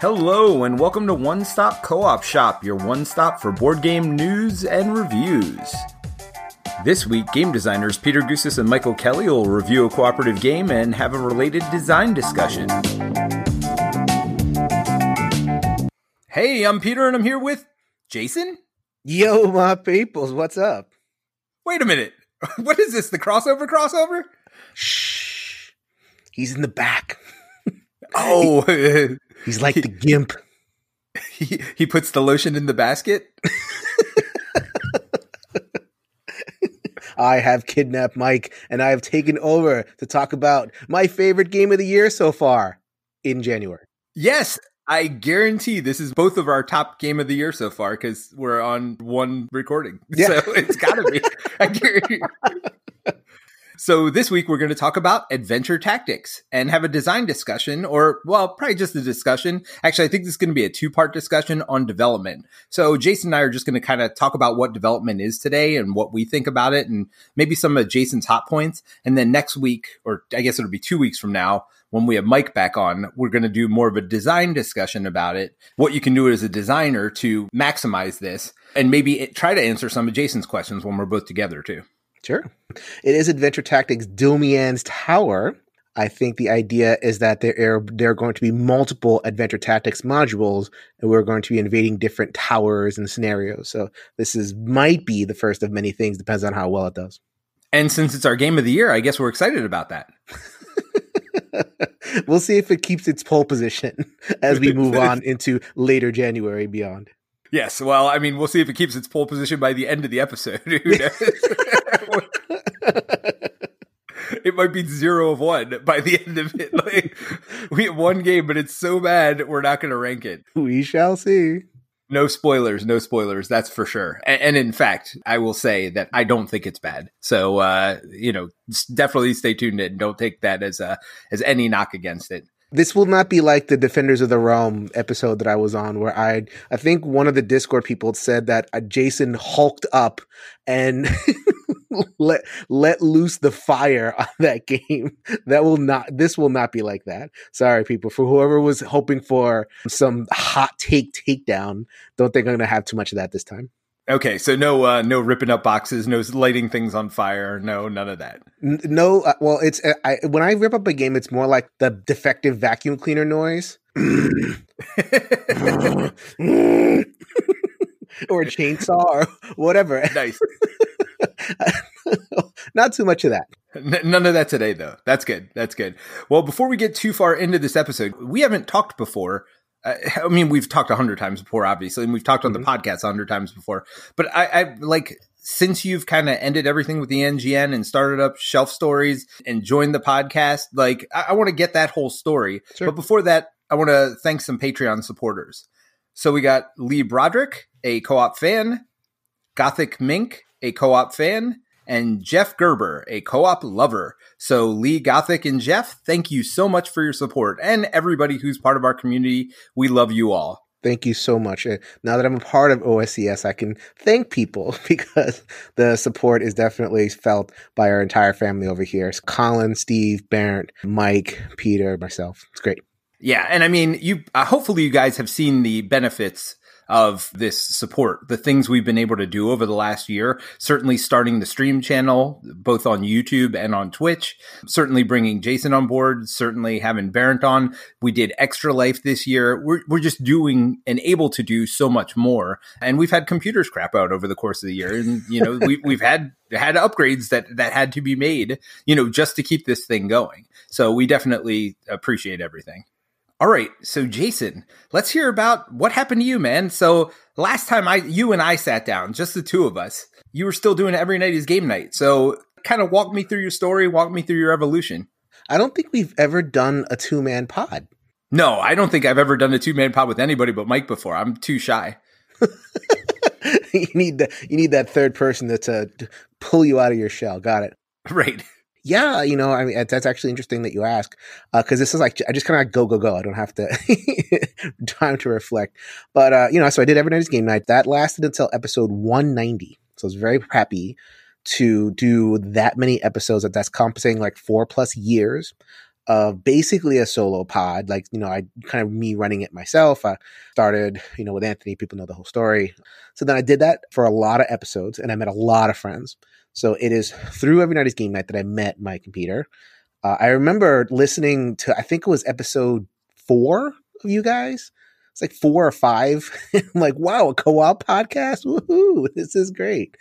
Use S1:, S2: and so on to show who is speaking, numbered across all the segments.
S1: Hello, and welcome to One Stop Co op Shop, your one stop for board game news and reviews. This week, game designers Peter Gousis and Michael Kelly will review a cooperative game and have a related design discussion. Hey, I'm Peter, and I'm here with Jason.
S2: Yo, my peoples, what's up?
S1: Wait a minute. What is this? The crossover crossover?
S2: Shh. He's in the back.
S1: Oh,
S2: He's like the gimp.
S1: he, he puts the lotion in the basket.
S2: I have kidnapped Mike and I have taken over to talk about my favorite game of the year so far in January.
S1: Yes, I guarantee this is both of our top game of the year so far because we're on one recording.
S2: Yeah.
S1: So it's got to be. I guarantee. So this week we're going to talk about adventure tactics and have a design discussion or well, probably just a discussion. Actually, I think this is going to be a two-part discussion on development. So Jason and I are just going to kind of talk about what development is today and what we think about it and maybe some of Jason's hot points. And then next week, or I guess it'll be 2 weeks from now, when we have Mike back on, we're going to do more of a design discussion about it, what you can do as a designer to maximize this, and maybe try to answer some of Jason's questions when we're both together too.
S2: Sure. It is Adventure Tactics Domianne's Tower. I think the idea is that there are, there are going to be multiple Adventure Tactics modules, and we're going to be invading different towers and scenarios. So this is might be the first of many things. Depends on how well it does.
S1: And since it's our game of the year, I guess we're excited about that.
S2: we'll see if it keeps its pole position as we move on into later January beyond.
S1: Yes, well, I mean, we'll see if it keeps its pole position by the end of the episode. Who knows? it might be zero of one by the end of it. Like we have one game, but it's so bad we're not going to rank it.
S2: We shall see.
S1: No spoilers, no spoilers. That's for sure. And, and, in fact, I will say that I don't think it's bad. So, uh, you know, definitely stay tuned and Don't take that as a as any knock against it.
S2: This will not be like the Defenders of the Realm episode that I was on, where I I think one of the Discord people said that uh, Jason hulked up and let let loose the fire on that game. That will not. This will not be like that. Sorry, people. For whoever was hoping for some hot take takedown, don't think I'm to have too much of that this time.
S1: Okay, so no, uh, no ripping up boxes, no lighting things on fire, no, none of that.
S2: N- no, uh, well, it's uh, I, when I rip up a game, it's more like the defective vacuum cleaner noise, or a chainsaw, or whatever.
S1: Nice.
S2: Not too much of that.
S1: N- none of that today, though. That's good. That's good. Well, before we get too far into this episode, we haven't talked before I mean, we've talked a hundred times before, obviously, and we've talked on mm-hmm. the podcast a hundred times before. But I, I like since you've kind of ended everything with the NGN and started up Shelf Stories and joined the podcast, like I, I want to get that whole story. Sure. But before that, I want to thank some Patreon supporters. So we got Lee Broderick, a co-op fan, Gothic Mink, a co-op fan, and Jeff Gerber, a co-op lover. So Lee Gothic and Jeff, thank you so much for your support and everybody who's part of our community. We love you all.
S2: Thank you so much. Now that I'm a part of OSCS, I can thank people because the support is definitely felt by our entire family over here. It's Colin, Steve, Barrett, Mike, Peter, myself. It's great.
S1: Yeah, and I mean, you uh, hopefully you guys have seen the benefits of this support, the things we've been able to do over the last year. Certainly starting the stream channel, both on YouTube and on Twitch. Certainly bringing Jason on board. Certainly having Barrett on. We did Extra Life this year. We're, we're just doing and able to do so much more. And we've had computers crap out over the course of the year. And, you know, we, we've had had upgrades that that had to be made, you know, just to keep this thing going. So we definitely appreciate everything. All right, so Jason, let's hear about what happened to you, man. So last time I, you and I sat down, just the two of us, you were still doing every night is game night. So kind of walk me through your story, walk me through your evolution.
S2: I don't think we've ever done a two man pod.
S1: No, I don't think I've ever done a two man pod with anybody but Mike before. I'm too shy.
S2: you need that. You need that third person that's uh, to pull you out of your shell. Got it.
S1: Right
S2: yeah, you know, I mean, that's actually interesting that you ask because uh, this is like I just kind of like go go go. I don't have to time to reflect, but uh, you know, so I did every night's game night. That lasted until episode 190, so I was very happy to do that many episodes. That that's compensating like four plus years of basically a solo pod. Like, you know, I kind of me running it myself. I started, you know, with Anthony, people know the whole story. So then I did that for a lot of episodes and I met a lot of friends. So it is through Every Night is Game Night that I met my computer. Uh, I remember listening to, I think it was episode four of you guys. It's like four or five. I'm like, wow, a co-op podcast. Woohoo! This is great.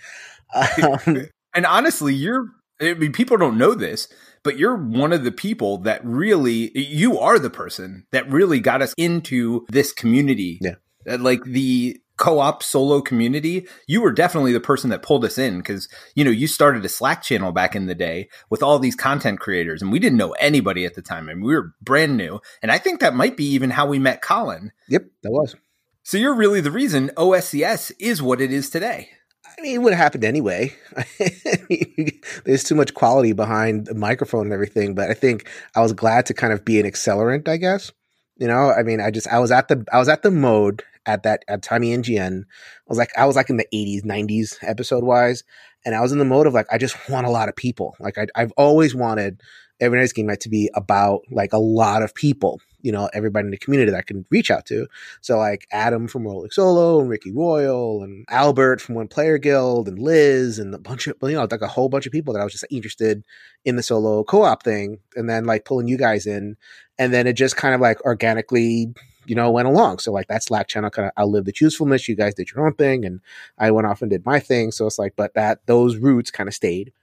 S1: Um, and honestly, you're. I mean, people don't know this, but you're one of the people that really. You are the person that really got us into this community.
S2: Yeah,
S1: like the co-op solo community, you were definitely the person that pulled us in because you know you started a Slack channel back in the day with all these content creators, and we didn't know anybody at the time, and we were brand new. And I think that might be even how we met Colin.
S2: Yep, that was.
S1: So you're really the reason OSCS is what it is today.
S2: I mean, it would have happened anyway. There's too much quality behind the microphone and everything, but I think I was glad to kind of be an accelerant, I guess. You know, I mean, I just I was at the I was at the mode at that at Tiny NGN. I was like I was like in the 80s, 90s episode wise, and I was in the mode of like I just want a lot of people. Like I, I've always wanted every night's game night to be about like a lot of people you know everybody in the community that I can reach out to. So like Adam from Rolling Solo and Ricky Royal and Albert from One Player Guild and Liz and a bunch of you know like a whole bunch of people that I was just interested in the solo co-op thing, and then like pulling you guys in, and then it just kind of like organically you know, went along. So like that Slack channel kind of outlived its usefulness. You guys did your own thing and I went off and did my thing. So it's like, but that those roots kind of stayed.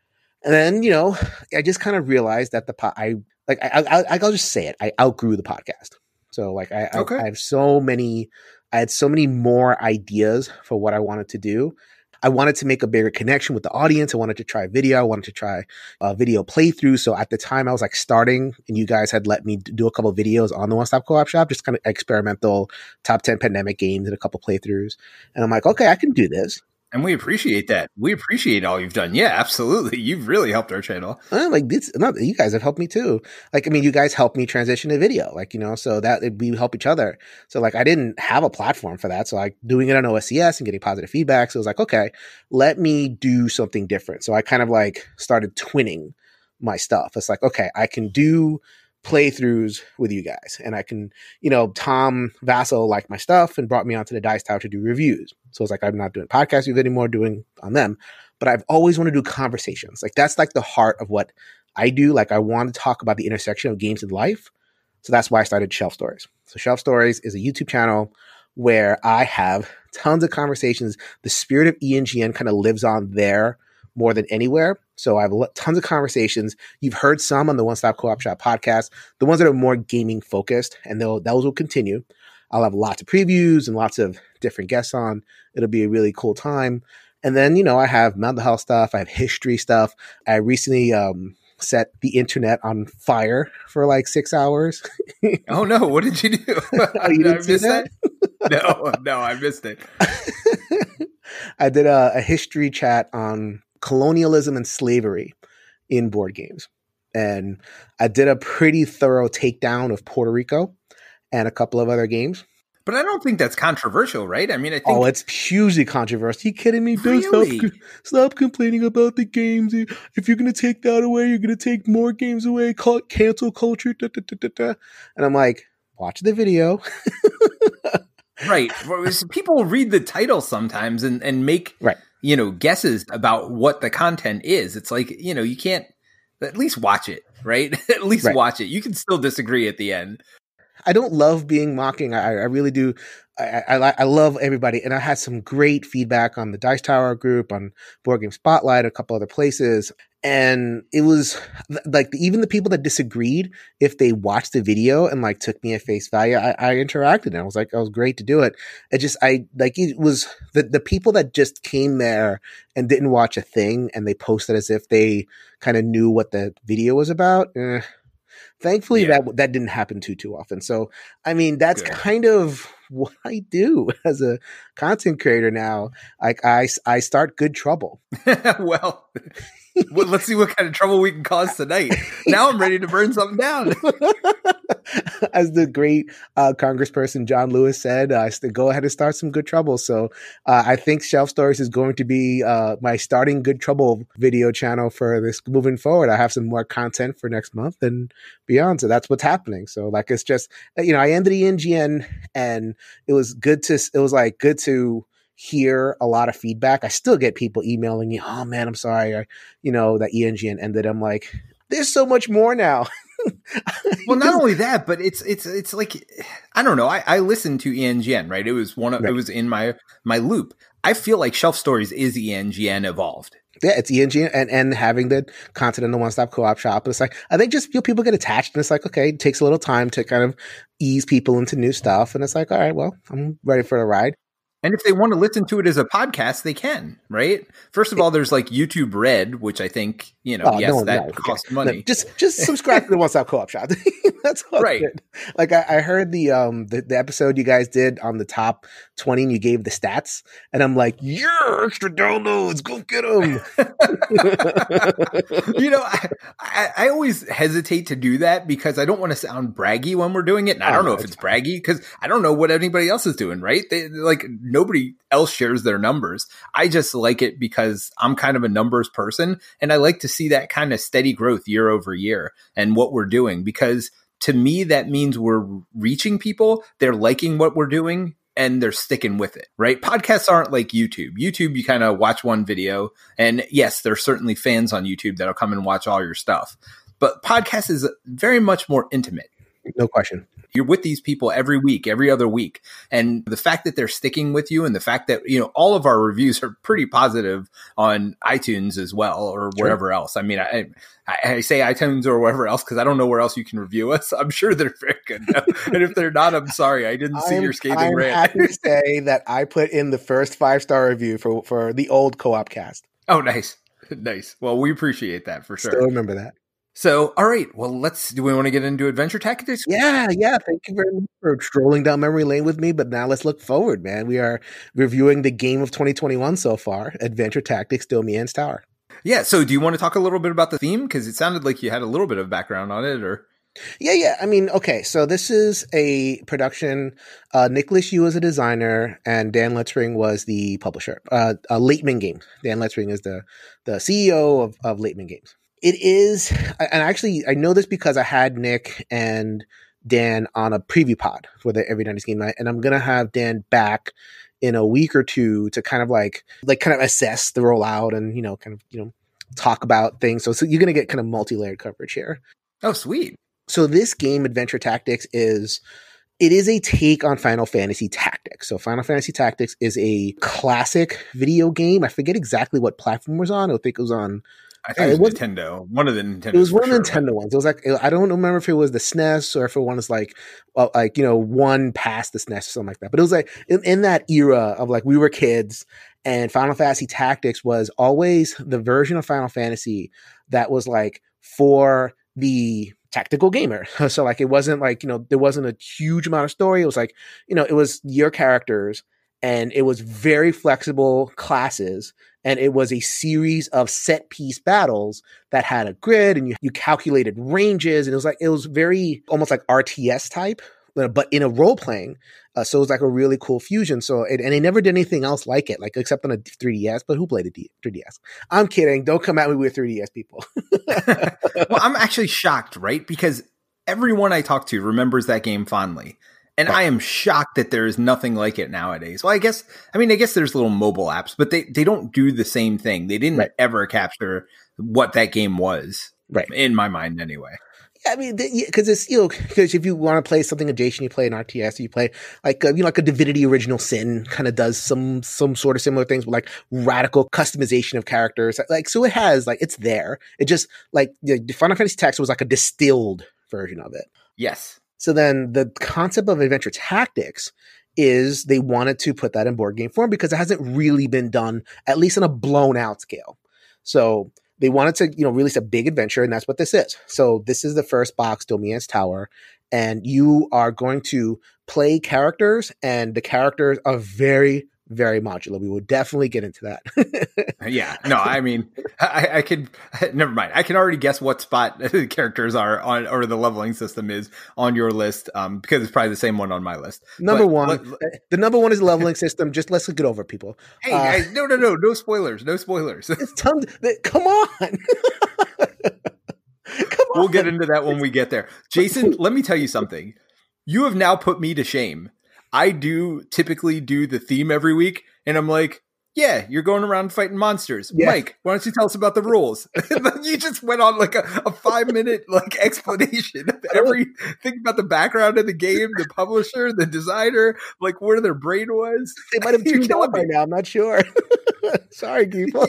S2: And then, you know, I just kind of realized that the pot, I like, I, I, will just say it. I outgrew the podcast. So like, I, okay. I, I have so many, I had so many more ideas for what I wanted to do. I wanted to make a bigger connection with the audience. I wanted to try video. I wanted to try a video playthrough. So at the time I was like starting and you guys had let me do a couple videos on the One Stop Co-op Shop, just kind of experimental top 10 pandemic games and a couple playthroughs. And I'm like, okay, I can do this.
S1: And we appreciate that. We appreciate all you've done. Yeah, absolutely. You've really helped our channel.
S2: Uh, like this, no, you guys have helped me too. Like, I mean, you guys helped me transition to video. Like, you know, so that we help each other. So like, I didn't have a platform for that. So like, doing it on OSCS and getting positive feedback. So it was like, okay, let me do something different. So I kind of like started twinning my stuff. It's like, okay, I can do playthroughs with you guys. And I can, you know, Tom Vasel liked my stuff and brought me onto the Dice Tower to do reviews. So it's like I'm not doing podcast reviews anymore, doing on them. But I've always wanted to do conversations. Like that's like the heart of what I do. Like I want to talk about the intersection of games and life. So that's why I started Shelf Stories. So Shelf Stories is a YouTube channel where I have tons of conversations. The spirit of ENGN kind of lives on there more than anywhere. So I have tons of conversations. You've heard some on the One Stop Co-op Shop podcast, the ones that are more gaming focused, and those will continue. I'll have lots of previews and lots of different guests on. It'll be a really cool time. And then, you know, I have mental health stuff. I have history stuff. I recently um, set the internet on fire for like six hours.
S1: oh no! What did you do? oh, you didn't see that? that? no, no, I missed it.
S2: I did a, a history chat on colonialism and slavery in board games. And I did a pretty thorough takedown of Puerto Rico and a couple of other games.
S1: But I don't think that's controversial, right? I mean, I think.
S2: Oh, it's hugely controversial. Are you kidding me? Really? Stop, stop complaining about the games. If you're going to take that away, you're going to take more games away. Call it cancel culture. Da, da, da, and I'm like, watch the video.
S1: right. People read the title sometimes and, and make
S2: right
S1: you know, guesses about what the content is. It's like, you know, you can't at least watch it, right? at least right. watch it. You can still disagree at the end.
S2: I don't love being mocking. I, I really do. I, I, I love everybody, and I had some great feedback on the Dice Tower group, on Board Game Spotlight, a couple other places, and it was like even the people that disagreed if they watched the video and like took me at face value i, I interacted and i was like i was great to do it it just i like it was the, the people that just came there and didn't watch a thing and they posted as if they kind of knew what the video was about eh. Thankfully yeah. that that didn't happen too too often so i mean that's Good. kind of what I do as a content creator now. Like I, I start good trouble.
S1: well, well, let's see what kind of trouble we can cause tonight. Now I'm ready to burn something down.
S2: As the great uh, Congressperson John Lewis said, uh, go ahead and start some good trouble. So uh, I think Shelf Stories is going to be uh, my starting good trouble video channel for this moving forward. I have some more content for next month and beyond. So that's what's happening. So like it's just you know I ended the NGN and it was good to it was like good to hear a lot of feedback. I still get people emailing me, "Oh man, I'm sorry, I, you know that ENGN ended." I'm like, there's so much more now.
S1: well, not only that, but it's it's it's like I don't know. I, I listened to ENGN, right? It was one of right. it was in my my loop. I feel like Shelf Stories is ENGN evolved.
S2: Yeah, it's ENGN and, and having the content in the one stop co op shop. It's like I think just you know, people get attached and it's like, okay, it takes a little time to kind of ease people into new stuff. And it's like, all right, well, I'm ready for the ride.
S1: And if they want to listen to it as a podcast, they can, right? First of all, there's like YouTube Red, which I think, you know, oh, yes, no, that costs okay. money.
S2: No, just just subscribe to the One Stop Co-op Shop. That's all right. Good. Like I, I, heard the um the, the episode you guys did on the top 20 and you gave the stats, and I'm like, yeah, extra downloads, go get them.
S1: you know, I, I, I, always hesitate to do that because I don't want to sound braggy when we're doing it. And I don't oh, know if it's braggy because I don't know what anybody else is doing, right? They like nobody else shares their numbers. I just like it because I'm kind of a numbers person and I like to see that kind of steady growth year over year and what we're doing because to me that means we're reaching people, they're liking what we're doing and they're sticking with it, right? Podcasts aren't like YouTube. YouTube, you kind of watch one video, and yes, there's certainly fans on YouTube that'll come and watch all your stuff. But podcast is very much more intimate.
S2: No question.
S1: You're with these people every week, every other week. And the fact that they're sticking with you and the fact that, you know, all of our reviews are pretty positive on iTunes as well or wherever sure. else. I mean, I, I, say iTunes or wherever else because I don't know where else you can review us. I'm sure they're very good. and if they're not, I'm sorry. I didn't see I'm, your scathing I'm
S2: rant. happy to say that I put in the first five star review for, for the old co op cast.
S1: Oh, nice. Nice. Well, we appreciate that for sure.
S2: Still remember that.
S1: So, all right. Well, let's. Do we want to get into adventure tactics?
S2: Yeah, yeah. Thank you very much for strolling down memory lane with me. But now let's look forward, man. We are reviewing the game of 2021 so far: Adventure Tactics, Domianne's Tower.
S1: Yeah. So, do you want to talk a little bit about the theme? Because it sounded like you had a little bit of background on it, or.
S2: Yeah, yeah. I mean, okay. So this is a production. Uh, Nicholas Yu is a designer, and Dan Lettering was the publisher. Uh, uh, Letiman Games. Dan Lettering is the the CEO of of Letiman Games it is, and actually, I know this because I had Nick and Dan on a preview pod for the Every 90s Game Night, and I'm gonna have Dan back in a week or two to kind of like like kind of assess the rollout and you know kind of you know talk about things. So, so you're gonna get kind of multi layered coverage here.
S1: Oh, sweet.
S2: So this game, Adventure Tactics, is it is a take on Final Fantasy Tactics. So Final Fantasy Tactics is a classic video game. I forget exactly what platform it was on. I think it was on
S1: I think uh, it was, it Nintendo. One of the Nintendo.
S2: It was one of the sure. Nintendo ones. It was like I don't remember if it was the SNES or if it was like well, like you know one past the SNES or something like that. But it was like in, in that era of like we were kids and Final Fantasy Tactics was always the version of Final Fantasy that was like for the tactical gamer. So like it wasn't like, you know, there wasn't a huge amount of story. It was like, you know, it was your characters and it was very flexible classes and it was a series of set piece battles that had a grid and you, you calculated ranges and it was like it was very almost like rts type but in a role playing uh, so it was like a really cool fusion so it, and they never did anything else like it like except on a 3ds but who played a 3ds i'm kidding don't come at me with 3ds people.
S1: Well i'm actually shocked right? Because everyone i talk to remembers that game fondly and I am shocked that there is nothing like it nowadays. Well, I guess, I mean, I guess there's little mobile apps, but they, they don't do the same thing. They didn't right. ever capture what that game was.
S2: Right.
S1: In my mind, anyway.
S2: I mean, because it's you know, because if you want to play something adjacent, you play an RTS, you play like a, you know, like a Divinity Original Sin kind of does some some sort of similar things with like radical customization of characters. Like, so it has like it's there. It just like the Final Fantasy Tactics was like a distilled version of it.
S1: Yes.
S2: So then the concept of adventure tactics is they wanted to put that in board game form because it hasn't really been done, at least on a blown out scale. So they wanted to, you know, release a big adventure, and that's what this is. So this is the first box, Domianne's Tower, and you are going to play characters, and the characters are very, very modular. We will definitely get into that.
S1: yeah, no, I mean, I, I could never mind. I can already guess what spot the characters are on, or the leveling system is on your list, um, because it's probably the same one on my list.
S2: Number but, one, let, the number one is the leveling system. Just let's get over people.
S1: Hey, uh, hey, no, no, no, no spoilers, no spoilers.
S2: It's tons. Come on.
S1: Come on. We'll get into that when we get there. Jason, let me tell you something. You have now put me to shame. I do typically do the theme every week, and I'm like, yeah, you're going around fighting monsters. Yeah. Mike, why don't you tell us about the rules? you just went on like a, a five minute like explanation of everything about the background of the game, the publisher, the designer, like where their brain was.
S2: They might have tuned out by now. I'm not sure. Sorry, people.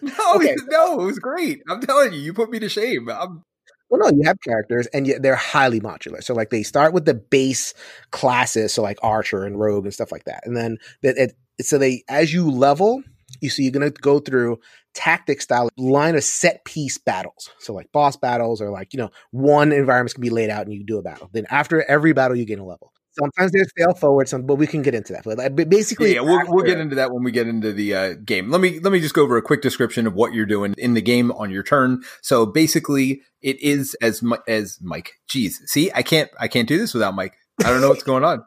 S1: no, okay. no, it was great. I'm telling you, you put me to shame. I'm
S2: well, no, you have characters, and yet they're highly modular. So, like, they start with the base classes, so like archer and rogue and stuff like that, and then that it, so they as you level, you see you're gonna go through tactic style line of set piece battles. So like boss battles or like you know one environment can be laid out and you do a battle. Then after every battle, you gain a level. Sometimes there's fail forward, some, but we can get into that. But basically,
S1: yeah, we'll, we'll get into that when we get into the uh, game. Let me let me just go over a quick description of what you're doing in the game on your turn. So basically, it is as as Mike. Jeez, see, I can't I can't do this without Mike. I don't know what's going on.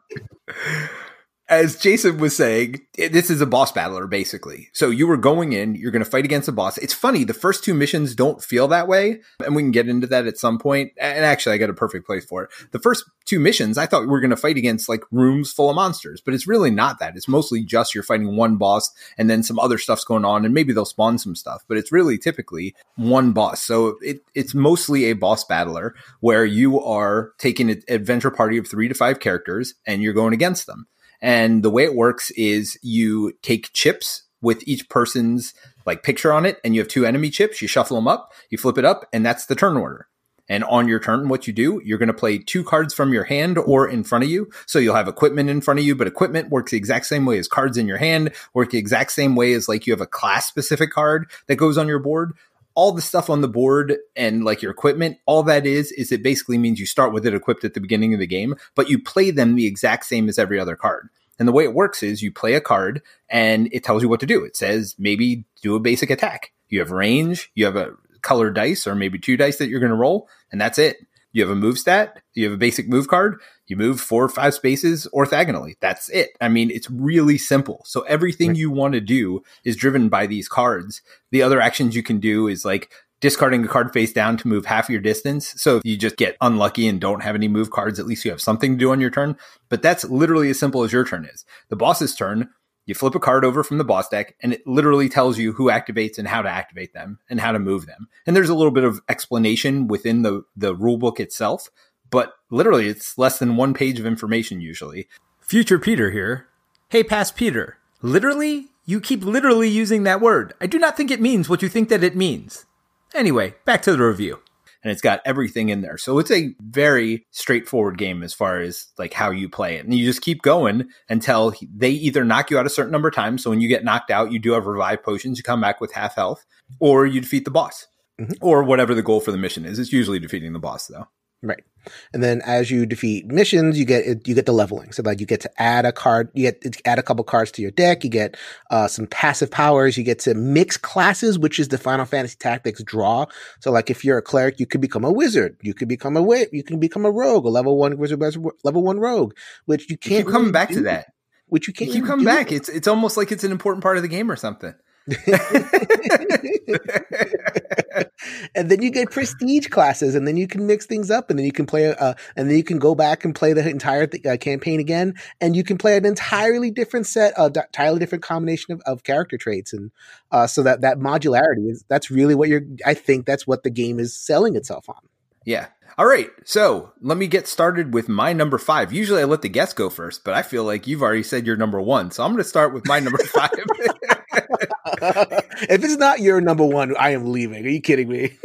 S1: as Jason was saying, this is a boss battler basically. So you were going in, you're going to fight against a boss. It's funny, the first two missions don't feel that way, and we can get into that at some point. And actually, I got a perfect place for it. The first two missions, I thought we were going to fight against like rooms full of monsters, but it's really not that. It's mostly just you're fighting one boss and then some other stuff's going on, and maybe they'll spawn some stuff, but it's really typically one boss. So it, it's mostly a boss battler where you are taking an adventure party of three to five characters and you're going against them. And the way it works is you take chips with each person's like picture on it, and you have two enemy chips. You shuffle them up, you flip it up, and that's the turn order. And on your turn, what you do, you're going to play two cards from your hand or in front of you. So you'll have equipment in front of you, but equipment works the exact same way as cards in your hand, work the exact same way as like you have a class specific card that goes on your board all the stuff on the board and like your equipment, all that is, is it basically means you start with it equipped at the beginning of the game, but you play them the exact same as every other card. And the way it works is you play a card and it tells you what to do. It says maybe do a basic attack. You have range, you have a colored dice or maybe two dice that you're going to roll, and that's it. You have a move stat, you have a basic move card, you move four or five spaces orthogonally. That's it. I mean, it's really simple. So everything you want to do is driven by these cards. The other actions you can do is like discarding a card face down to move half your distance. So if you just get unlucky and don't have any move cards, at least you have something to do on your turn. But that's literally as simple as your turn is. The boss's turn, you flip a card over from the boss deck and it literally tells you who activates and how to activate them and how to move them. And there's a little bit of explanation within the, the rule book itself, but literally it's less than one page of information usually. Future Peter here. Hey, past Peter. Literally? You keep literally using that word. I do not think it means what you think that it means. Anyway, back to the review. And it's got everything in there. So it's a very straightforward game as far as like how you play it. And you just keep going until they either knock you out a certain number of times. So when you get knocked out, you do have revive potions, you come back with half health, or you defeat the boss. Mm-hmm. Or whatever the goal for the mission is. It's usually defeating the boss though.
S2: Right. And then as you defeat missions, you get you get the leveling. So like you get to add a card, you get add a couple cards to your deck. You get uh, some passive powers. You get to mix classes, which is the Final Fantasy Tactics draw. So like if you're a cleric, you could become a wizard. You could become a wit. You can become a rogue, a level one wizard, level one rogue, which you can't.
S1: You come back do, to that.
S2: Which you can't.
S1: You come back, it's it's almost like it's an important part of the game or something.
S2: and then you get prestige classes, and then you can mix things up, and then you can play, uh, and then you can go back and play the entire th- uh, campaign again, and you can play an entirely different set, uh, entirely different combination of, of character traits, and uh, so that that modularity is that's really what you're. I think that's what the game is selling itself on.
S1: Yeah. All right. So let me get started with my number five. Usually I let the guests go first, but I feel like you've already said your number one. So I'm going to start with my number five.
S2: if it's not your number one, I am leaving. Are you kidding me?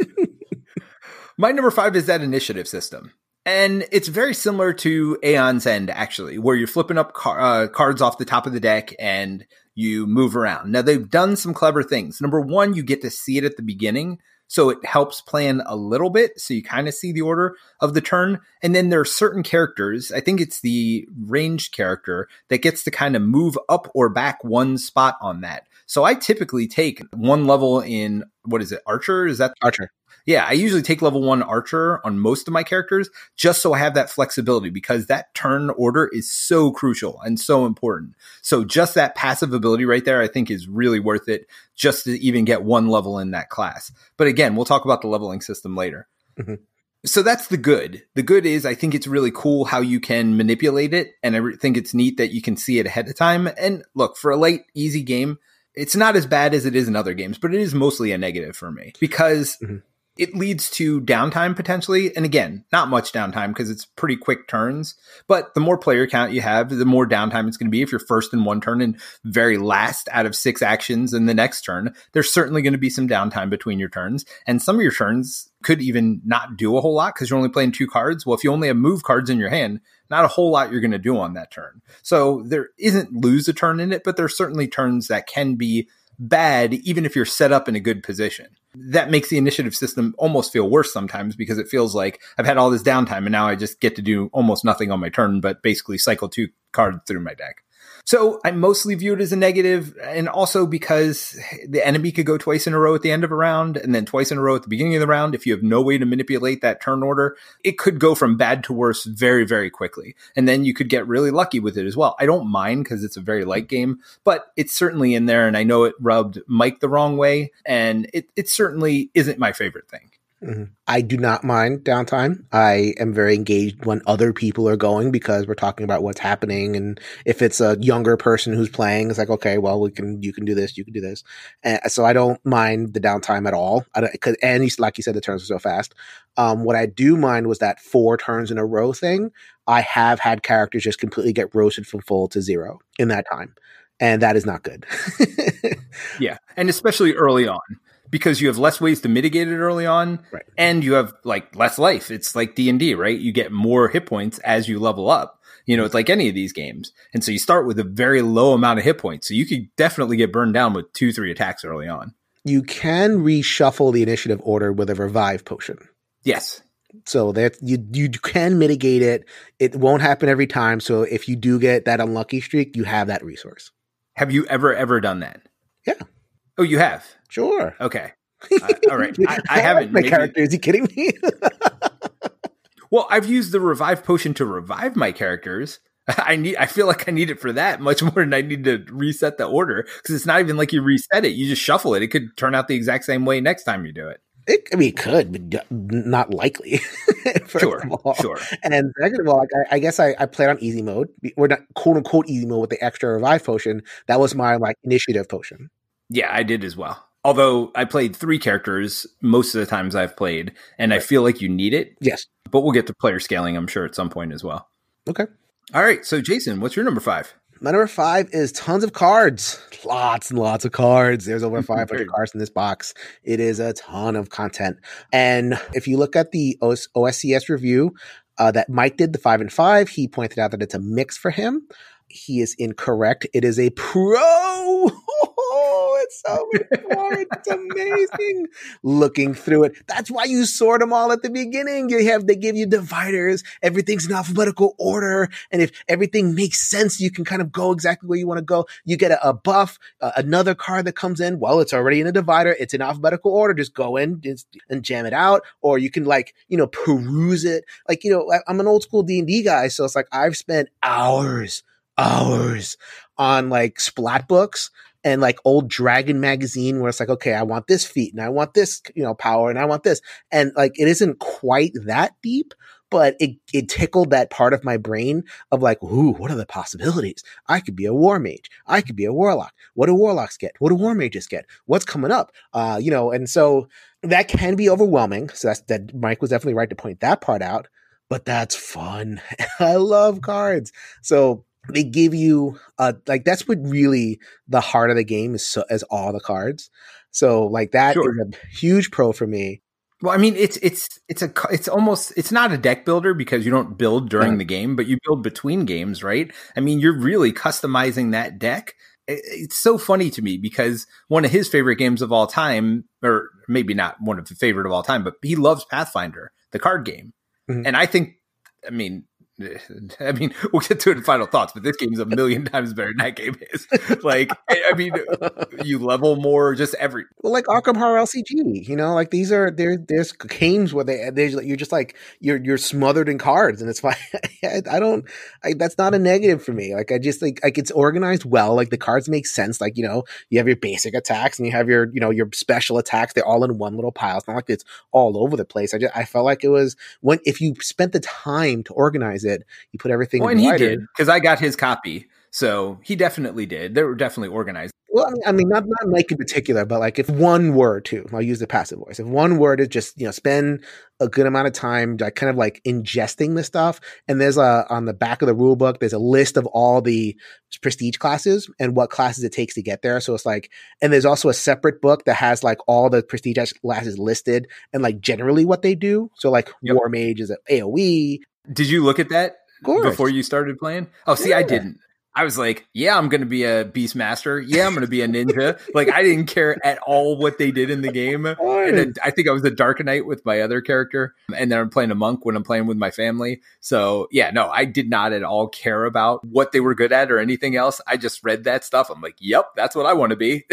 S1: My number five is that initiative system. And it's very similar to Aeon's End, actually, where you're flipping up car- uh, cards off the top of the deck and you move around. Now, they've done some clever things. Number one, you get to see it at the beginning. So it helps plan a little bit. So you kind of see the order of the turn. And then there are certain characters, I think it's the ranged character that gets to kind of move up or back one spot on that. So I typically take one level in what is it, Archer? Is that
S2: Archer?
S1: Yeah, I usually take level one archer on most of my characters just so I have that flexibility because that turn order is so crucial and so important. So just that passive ability right there, I think is really worth it just to even get one level in that class. But again, we'll talk about the leveling system later. Mm-hmm. So that's the good. The good is I think it's really cool how you can manipulate it. And I think it's neat that you can see it ahead of time. And look, for a light, easy game, it's not as bad as it is in other games, but it is mostly a negative for me because mm-hmm it leads to downtime potentially. And again, not much downtime because it's pretty quick turns. But the more player count you have, the more downtime it's going to be. If you're first in one turn and very last out of six actions in the next turn, there's certainly going to be some downtime between your turns. And some of your turns could even not do a whole lot because you're only playing two cards. Well, if you only have move cards in your hand, not a whole lot you're going to do on that turn. So there isn't lose a turn in it, but there's certainly turns that can be bad, even if you're set up in a good position. That makes the initiative system almost feel worse sometimes because it feels like I've had all this downtime and now I just get to do almost nothing on my turn, but basically cycle two cards through my deck. So I mostly view it as a negative, and also because the enemy could go twice in a row at the end of a round, and then twice in a row at the beginning of the round. If you have no way to manipulate that turn order, it could go from bad to worse very, very quickly. And then you could get really lucky with it as well. I don't mind because it's a very light game, but it's certainly in there, and I know it rubbed Mike the wrong way, and it, it certainly isn't my favorite thing.
S2: Mm-hmm. I do not mind downtime. I am very engaged when other people are going because we're talking about what's happening. And if it's a younger person who's playing, it's like, okay, well, we can, you can do this, you can do this. And so I don't mind the downtime at all. I don't, cause, and like you said, the turns are so fast. Um, what I do mind was that four turns in a row thing. I have had characters just completely get roasted from full to zero in that time. And that is not good.
S1: yeah. And especially early on because you have less ways to mitigate it early on right. and you have like less life. It's like D&D, right? You get more hit points as you level up. You know, it's like any of these games. And so you start with a very low amount of hit points. So you could definitely get burned down with two, three attacks early on.
S2: You can reshuffle the initiative order with a revive potion.
S1: Yes.
S2: So that you you can mitigate it. It won't happen every time. So if you do get that unlucky streak, you have that resource.
S1: Have you ever ever done that?
S2: Yeah.
S1: Oh, you have.
S2: Sure.
S1: Okay. Uh, all right. I, I haven't.
S2: my character. Is he kidding me?
S1: well, I've used the revive potion to revive my characters. I need. I feel like I need it for that much more than I need to reset the order because it's not even like you reset it. You just shuffle it. It could turn out the exact same way next time you do it.
S2: It, I mean, it could, but not likely.
S1: sure, sure.
S2: And second of all, like, I, I, guess I, I played on easy mode. We're not quote unquote easy mode with the extra revive potion. That was my like initiative potion.
S1: Yeah, I did as well. Although I played three characters most of the times I've played, and I feel like you need it.
S2: Yes.
S1: But we'll get to player scaling, I'm sure, at some point as well.
S2: Okay.
S1: All right. So, Jason, what's your number five?
S2: My number five is tons of cards. Lots and lots of cards. There's over 500 cards in this box. It is a ton of content. And if you look at the OS- OSCS review uh, that Mike did, the five and five, he pointed out that it's a mix for him. He is incorrect. It is a pro. So many It's amazing. Looking through it. That's why you sort them all at the beginning. You have, they give you dividers. Everything's in alphabetical order. And if everything makes sense, you can kind of go exactly where you want to go. You get a, a buff, uh, another card that comes in. Well, it's already in a divider. It's in alphabetical order. Just go in and jam it out. Or you can like, you know, peruse it. Like, you know, I'm an old school D&D guy. So it's like I've spent hours hours on like splat books and like old dragon magazine where it's like okay i want this feat and i want this you know power and i want this and like it isn't quite that deep but it, it tickled that part of my brain of like, ooh, what are the possibilities? I could be a war mage. I could be a warlock. What do warlocks get? What do war mages get? What's coming up? Uh, you know, and so that can be overwhelming. So that's that Mike was definitely right to point that part out, but that's fun. I love cards. So they give you uh like that's what really the heart of the game is so as all the cards so like that sure. is a huge pro for me
S1: well i mean it's it's it's a it's almost it's not a deck builder because you don't build during yeah. the game but you build between games right i mean you're really customizing that deck it's so funny to me because one of his favorite games of all time or maybe not one of the favorite of all time, but he loves Pathfinder, the card game. Mm-hmm. And I think, I mean, I mean, we'll get to it in final thoughts, but this game is a million times better than that game is. like, I mean, you level more, just every.
S2: Well, like Arkham Horror LCG, you know, like these are there. There's games where they, you're just like you're you're smothered in cards, and it's fine. I don't. I, that's not a negative for me. Like I just like like it's organized well. Like the cards make sense. Like you know, you have your basic attacks and you have your you know your special attacks. They're all in one little pile. It's not like it's all over the place. I just I felt like it was when if you spent the time to organize it. You put everything.
S1: Oh, well, and he did because I got his copy, so he definitely did. They were definitely organized.
S2: Well, I mean, not not Mike in particular, but like if one word too, I'll use the passive voice. If one word is just you know spend a good amount of time like kind of like ingesting the stuff, and there's a on the back of the rule book, there's a list of all the prestige classes and what classes it takes to get there. So it's like, and there's also a separate book that has like all the prestige classes listed and like generally what they do. So like yep. War Mage is an AOE,
S1: did you look at that before you started playing? Oh, see, yeah. I didn't. I was like, yeah, I'm going to be a Beastmaster. Yeah, I'm going to be a ninja. like, I didn't care at all what they did in the game. And then I think I was a Dark Knight with my other character. And then I'm playing a monk when I'm playing with my family. So, yeah, no, I did not at all care about what they were good at or anything else. I just read that stuff. I'm like, yep, that's what I want to be.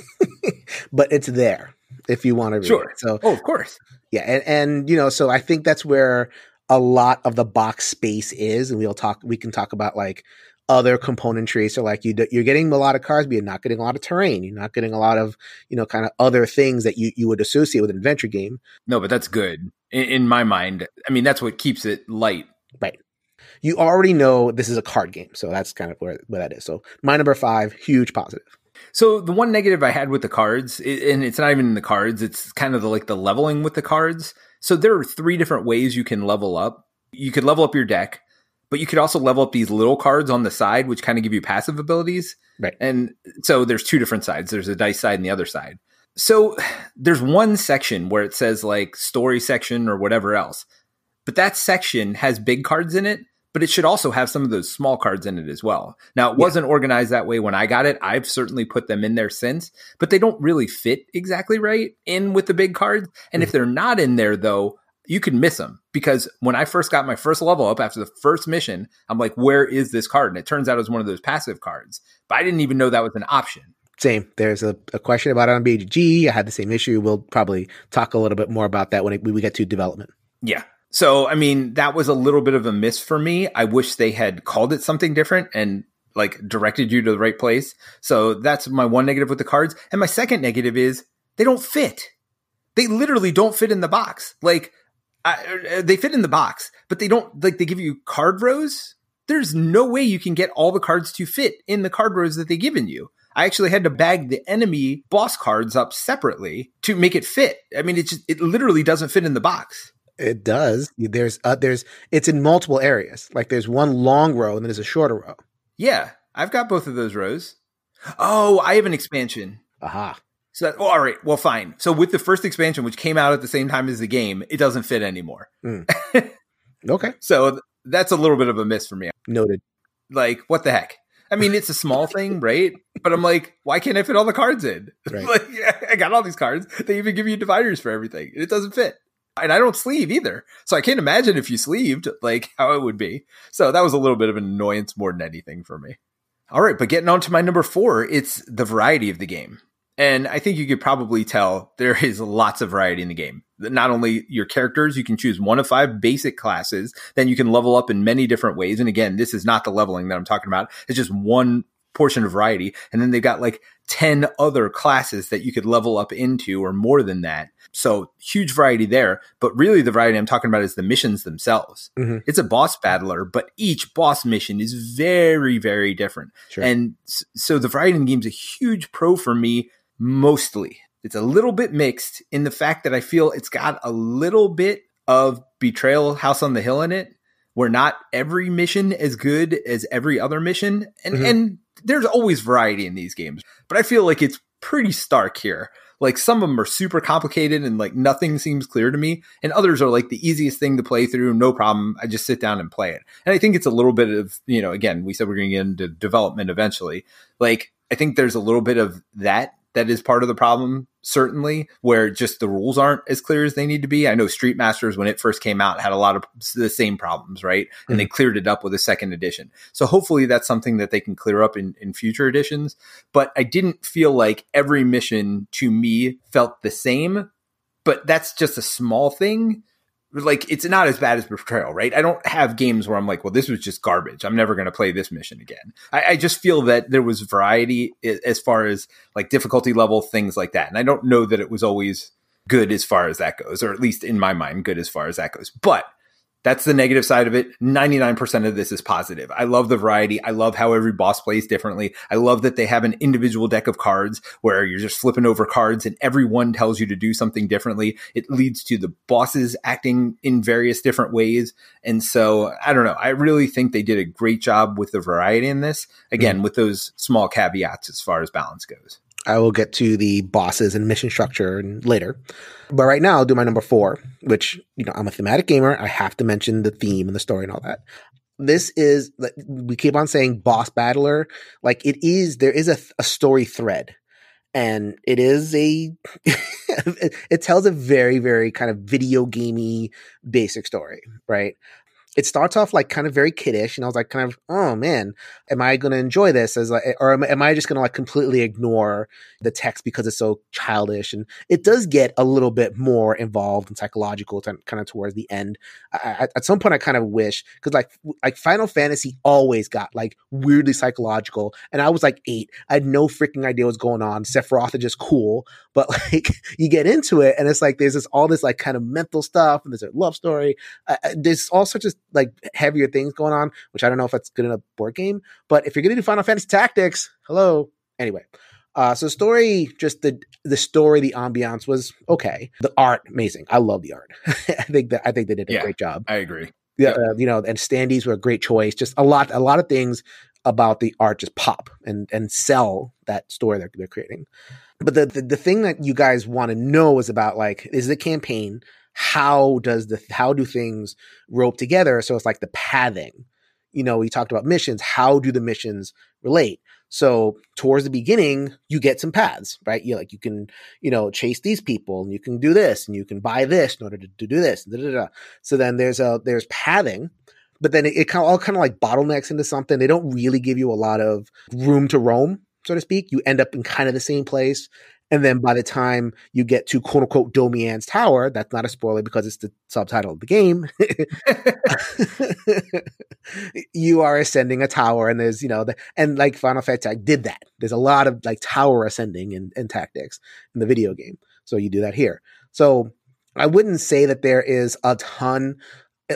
S2: but it's there if you want to read
S1: sure.
S2: it. So,
S1: oh, of course.
S2: Yeah. And, and, you know, so I think that's where a lot of the box space is, and we'll talk. We can talk about like other componentry. So like you you're getting a lot of cards, but you're not getting a lot of terrain. You're not getting a lot of you know kind of other things that you you would associate with an adventure game.
S1: No, but that's good in, in my mind. I mean, that's what keeps it light.
S2: Right. You already know this is a card game, so that's kind of where, where that is. So my number five, huge positive.
S1: So the one negative I had with the cards, and it's not even in the cards, it's kind of the, like the leveling with the cards. So there are three different ways you can level up. You could level up your deck, but you could also level up these little cards on the side, which kind of give you passive abilities.
S2: Right.
S1: And so there's two different sides. There's a dice side and the other side. So there's one section where it says like story section or whatever else. But that section has big cards in it, but it should also have some of those small cards in it as well. Now, it wasn't organized that way when I got it. I've certainly put them in there since, but they don't really fit exactly right in with the big cards. And mm-hmm. if they're not in there, though, you can miss them because when I first got my first level up after the first mission, I'm like, where is this card? And it turns out it was one of those passive cards, but I didn't even know that was an option.
S2: Same. There's a, a question about it on BGG. I had the same issue. We'll probably talk a little bit more about that when, it, when we get to development.
S1: Yeah. So, I mean, that was a little bit of a miss for me. I wish they had called it something different and like directed you to the right place. So that's my one negative with the cards. And my second negative is they don't fit. They literally don't fit in the box. Like I, they fit in the box, but they don't like they give you card rows. There's no way you can get all the cards to fit in the card rows that they've given you. I actually had to bag the enemy boss cards up separately to make it fit. I mean, it just it literally doesn't fit in the box.
S2: It does. There's uh, there's it's in multiple areas. Like there's one long row and then there's a shorter row.
S1: Yeah, I've got both of those rows. Oh, I have an expansion.
S2: Aha.
S1: So that, oh, all right, well, fine. So with the first expansion, which came out at the same time as the game, it doesn't fit anymore.
S2: Mm. okay.
S1: So that's a little bit of a miss for me.
S2: Noted.
S1: Like, what the heck? I mean, it's a small thing, right? But I'm like, why can't I fit all the cards in? Right. like, I got all these cards. They even give you dividers for everything. It doesn't fit and I don't sleeve either. So I can't imagine if you sleeved, like how it would be. So that was a little bit of an annoyance more than anything for me. All right, but getting on to my number four, it's the variety of the game. And I think you could probably tell there is lots of variety in the game. Not only your characters, you can choose one of five basic classes, then you can level up in many different ways. And again, this is not the leveling that I'm talking about. It's just one portion of variety. And then they've got like 10 other classes that you could level up into or more than that. So huge variety there. But really, the variety I'm talking about is the missions themselves. Mm-hmm. It's a boss battler, but each boss mission is very, very different. Sure. And so the variety in the game is a huge pro for me, mostly. It's a little bit mixed in the fact that I feel it's got a little bit of Betrayal House on the Hill in it, where not every mission as good as every other mission. And, mm-hmm. and there's always variety in these games, but I feel like it's pretty stark here. Like some of them are super complicated and like nothing seems clear to me, and others are like the easiest thing to play through, no problem. I just sit down and play it. And I think it's a little bit of, you know, again, we said we're going to get into development eventually. Like I think there's a little bit of that that is part of the problem, certainly, where just the rules aren't as clear as they need to be. I know Street Masters, when it first came out, had a lot of the same problems, right? And mm-hmm. they cleared it up with a second edition. So hopefully that's something that they can clear up in, in future editions. But I didn't feel like every mission to me felt the same, but that's just a small thing like it's not as bad as betrayal, right? I don't have games where I'm like, well, this was just garbage. I'm never going to play this mission again. I, I, just feel that there was variety as far as like difficulty level things like that, and I don't know that it was always good as far as that goes, or at least in my mind, good as far as that goes. But that's the negative side of it. 99% of this is positive. I love the variety. I love how every boss plays differently. I love that they have an individual deck of cards where you're just flipping over cards and everyone tells you to do something differently. It leads to the bosses acting in various different ways. And so I don't know. I really think they did a great job with the variety in this. Again, mm-hmm. with those small caveats as far as balance goes.
S2: I will get to the bosses and mission structure later. But right now, I'll do my number four, which, you know, I'm a thematic gamer. I have to mention the theme and the story and all that. This is, we keep on saying boss battler. Like it is, there is a, a story thread and it is a it tells a very very kind of video gamey basic story right it starts off like kind of very kiddish and i was like kind of oh man am i going to enjoy this as like or am, am i just going to like completely ignore the text because it's so childish? And it does get a little bit more involved and psychological kind of towards the end. I, at some point i kind of wish because like like final fantasy always got like weirdly psychological and i was like eight. I had no freaking idea what's going on sephiroth is just cool but like you get into it and it's like there's this all this like kind of mental stuff and there's a love story. Uh, there's all sorts of like heavier things going on, which I don't know if that's good in a board game. But if you're gonna do Final Fantasy Tactics, hello. Anyway, uh, so story, just the the story, the ambiance was okay. The art, amazing. I love the art. I think that I think they did a yeah, great job.
S1: I agree.
S2: Yeah, yep. uh, you know, and standees were a great choice. Just a lot, a lot of things about the art just pop and and sell that story that they're creating. But the, the, the thing that you guys want to know is about like is the campaign how does the how do things rope together? So it's like the pathing. You know we talked about missions. How do the missions relate? So towards the beginning you get some paths right? You like you can you know chase these people and you can do this and you can buy this in order to, to do this da, da, da. so then there's a there's pathing but then it, it kind of all kind of like bottlenecks into something. They don't really give you a lot of room to roam so to speak. You end up in kind of the same place and then by the time you get to quote unquote Domianne's Tower, that's not a spoiler because it's the subtitle of the game. you are ascending a tower, and there's, you know, the, and like Final Fantasy did that. There's a lot of like tower ascending in, in tactics in the video game. So you do that here. So I wouldn't say that there is a ton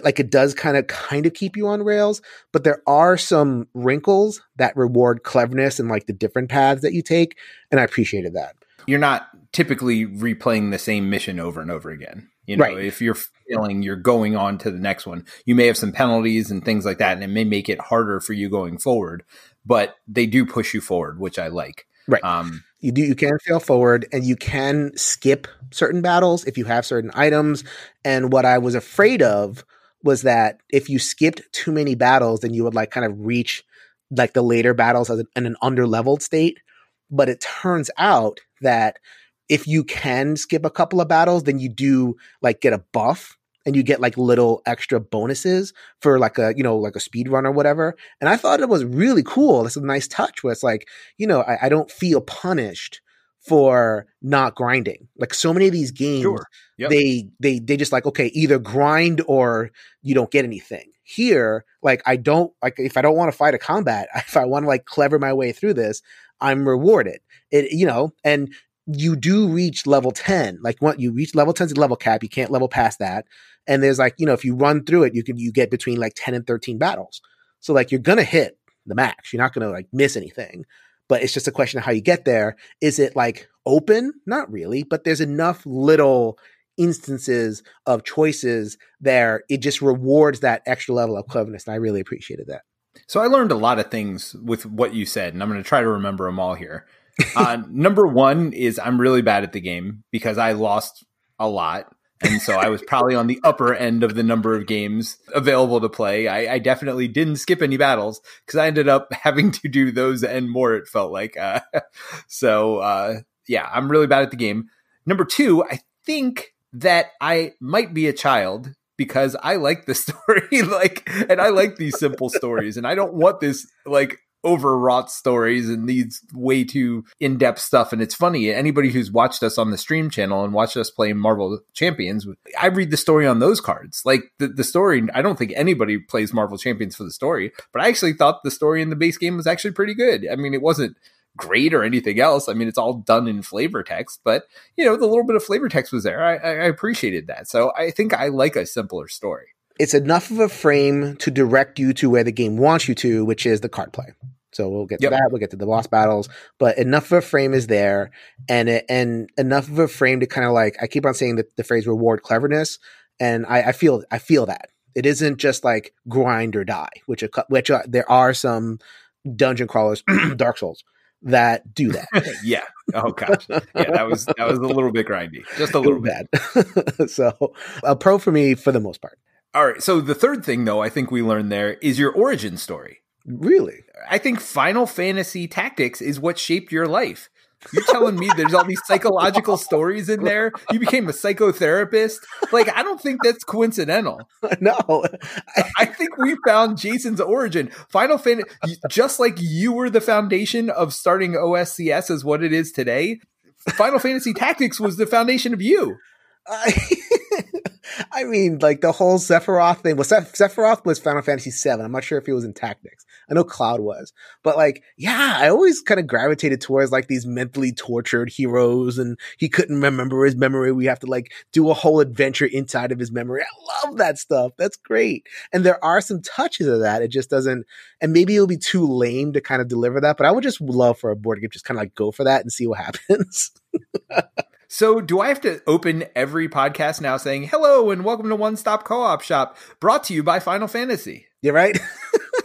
S2: like it does kind of kind of keep you on rails but there are some wrinkles that reward cleverness and like the different paths that you take and i appreciated that
S1: you're not typically replaying the same mission over and over again. You know, right. if you're failing, you're going on to the next one. You may have some penalties and things like that, and it may make it harder for you going forward. But they do push you forward, which I like.
S2: Right. Um, you do. You can fail forward, and you can skip certain battles if you have certain items. And what I was afraid of was that if you skipped too many battles, then you would like kind of reach like the later battles as an, in an under leveled state. But it turns out that if you can skip a couple of battles, then you do like get a buff and you get like little extra bonuses for like a you know like a speed run or whatever and i thought it was really cool it's a nice touch where it's like you know i, I don't feel punished for not grinding like so many of these games sure. yep. they they they just like okay either grind or you don't get anything here like i don't like if i don't want to fight a combat if i want to like clever my way through this I'm rewarded. It, you know, and you do reach level 10. Like what you reach level 10 is level cap. You can't level past that. And there's like, you know, if you run through it, you can, you get between like 10 and 13 battles. So like you're to hit the max. You're not to like miss anything, but it's just a question of how you get there. Is it like open? Not really, but there's enough little instances of choices there. It just rewards that extra level of cleverness. And I really appreciated that.
S1: So I learned a lot of things with what you said, and I'm going to try to remember them all here. Uh, number one is I'm really bad at the game because I lost a lot. And so I was probably on the upper end of the number of games available to play. I, I definitely didn't skip any battles because I ended up having to do those and more, it felt like. Uh, so, uh, yeah, I'm really bad at the game. Number two, I think that I might be a child because I like the story, like, and I like these simple stories, and I don't want this like overwrought stories and these way too in-depth stuff. And it's funny anybody who's watched us on the stream channel and watched us play marvel champions i read the story on those cards. Like the, the story i don't think anybody plays marvel champions for the story but i actually thought the story in the base game was actually pretty good. I mean it wasn't great or anything else. I mean it's all done in flavor text but you know the little bit of flavor text was there. I, I appreciated that. So i think i like a simpler story
S2: it's enough of a frame to direct you to where the game wants you to, which is the card play. So we'll get to yep. that. We'll get to the boss battles, but enough of a frame is there, and it, and enough of a frame to kind of like I keep on saying that the phrase reward cleverness, and I, I feel I feel that it isn't just like grind or die, which which uh, there are some dungeon crawlers, Dark Souls that do that.
S1: yeah. Oh gosh. Yeah, that was that was a little bit grindy, just a little bit.
S2: so a pro for me for the most part.
S1: All right. So the third thing, though, I think we learned there is your origin story.
S2: Really?
S1: I think Final Fantasy Tactics is what shaped your life. You're telling me there's all these psychological stories in there. You became a psychotherapist. Like, I don't think that's coincidental.
S2: No,
S1: I think we found Jason's origin. Final Fantasy, just like you were the foundation of starting OSCS as what it is today. Final Fantasy Tactics was the foundation of you.
S2: I, I mean, like the whole Sephiroth thing. Well, Sephiroth was Final Fantasy VII. I'm not sure if he was in Tactics. I know Cloud was, but like, yeah, I always kind of gravitated towards like these mentally tortured heroes, and he couldn't remember his memory. We have to like do a whole adventure inside of his memory. I love that stuff. That's great. And there are some touches of that. It just doesn't, and maybe it'll be too lame to kind of deliver that. But I would just love for a board game just kind of like go for that and see what happens.
S1: So, do I have to open every podcast now saying hello and welcome to One Stop Co op Shop, brought to you by Final Fantasy?
S2: You're right.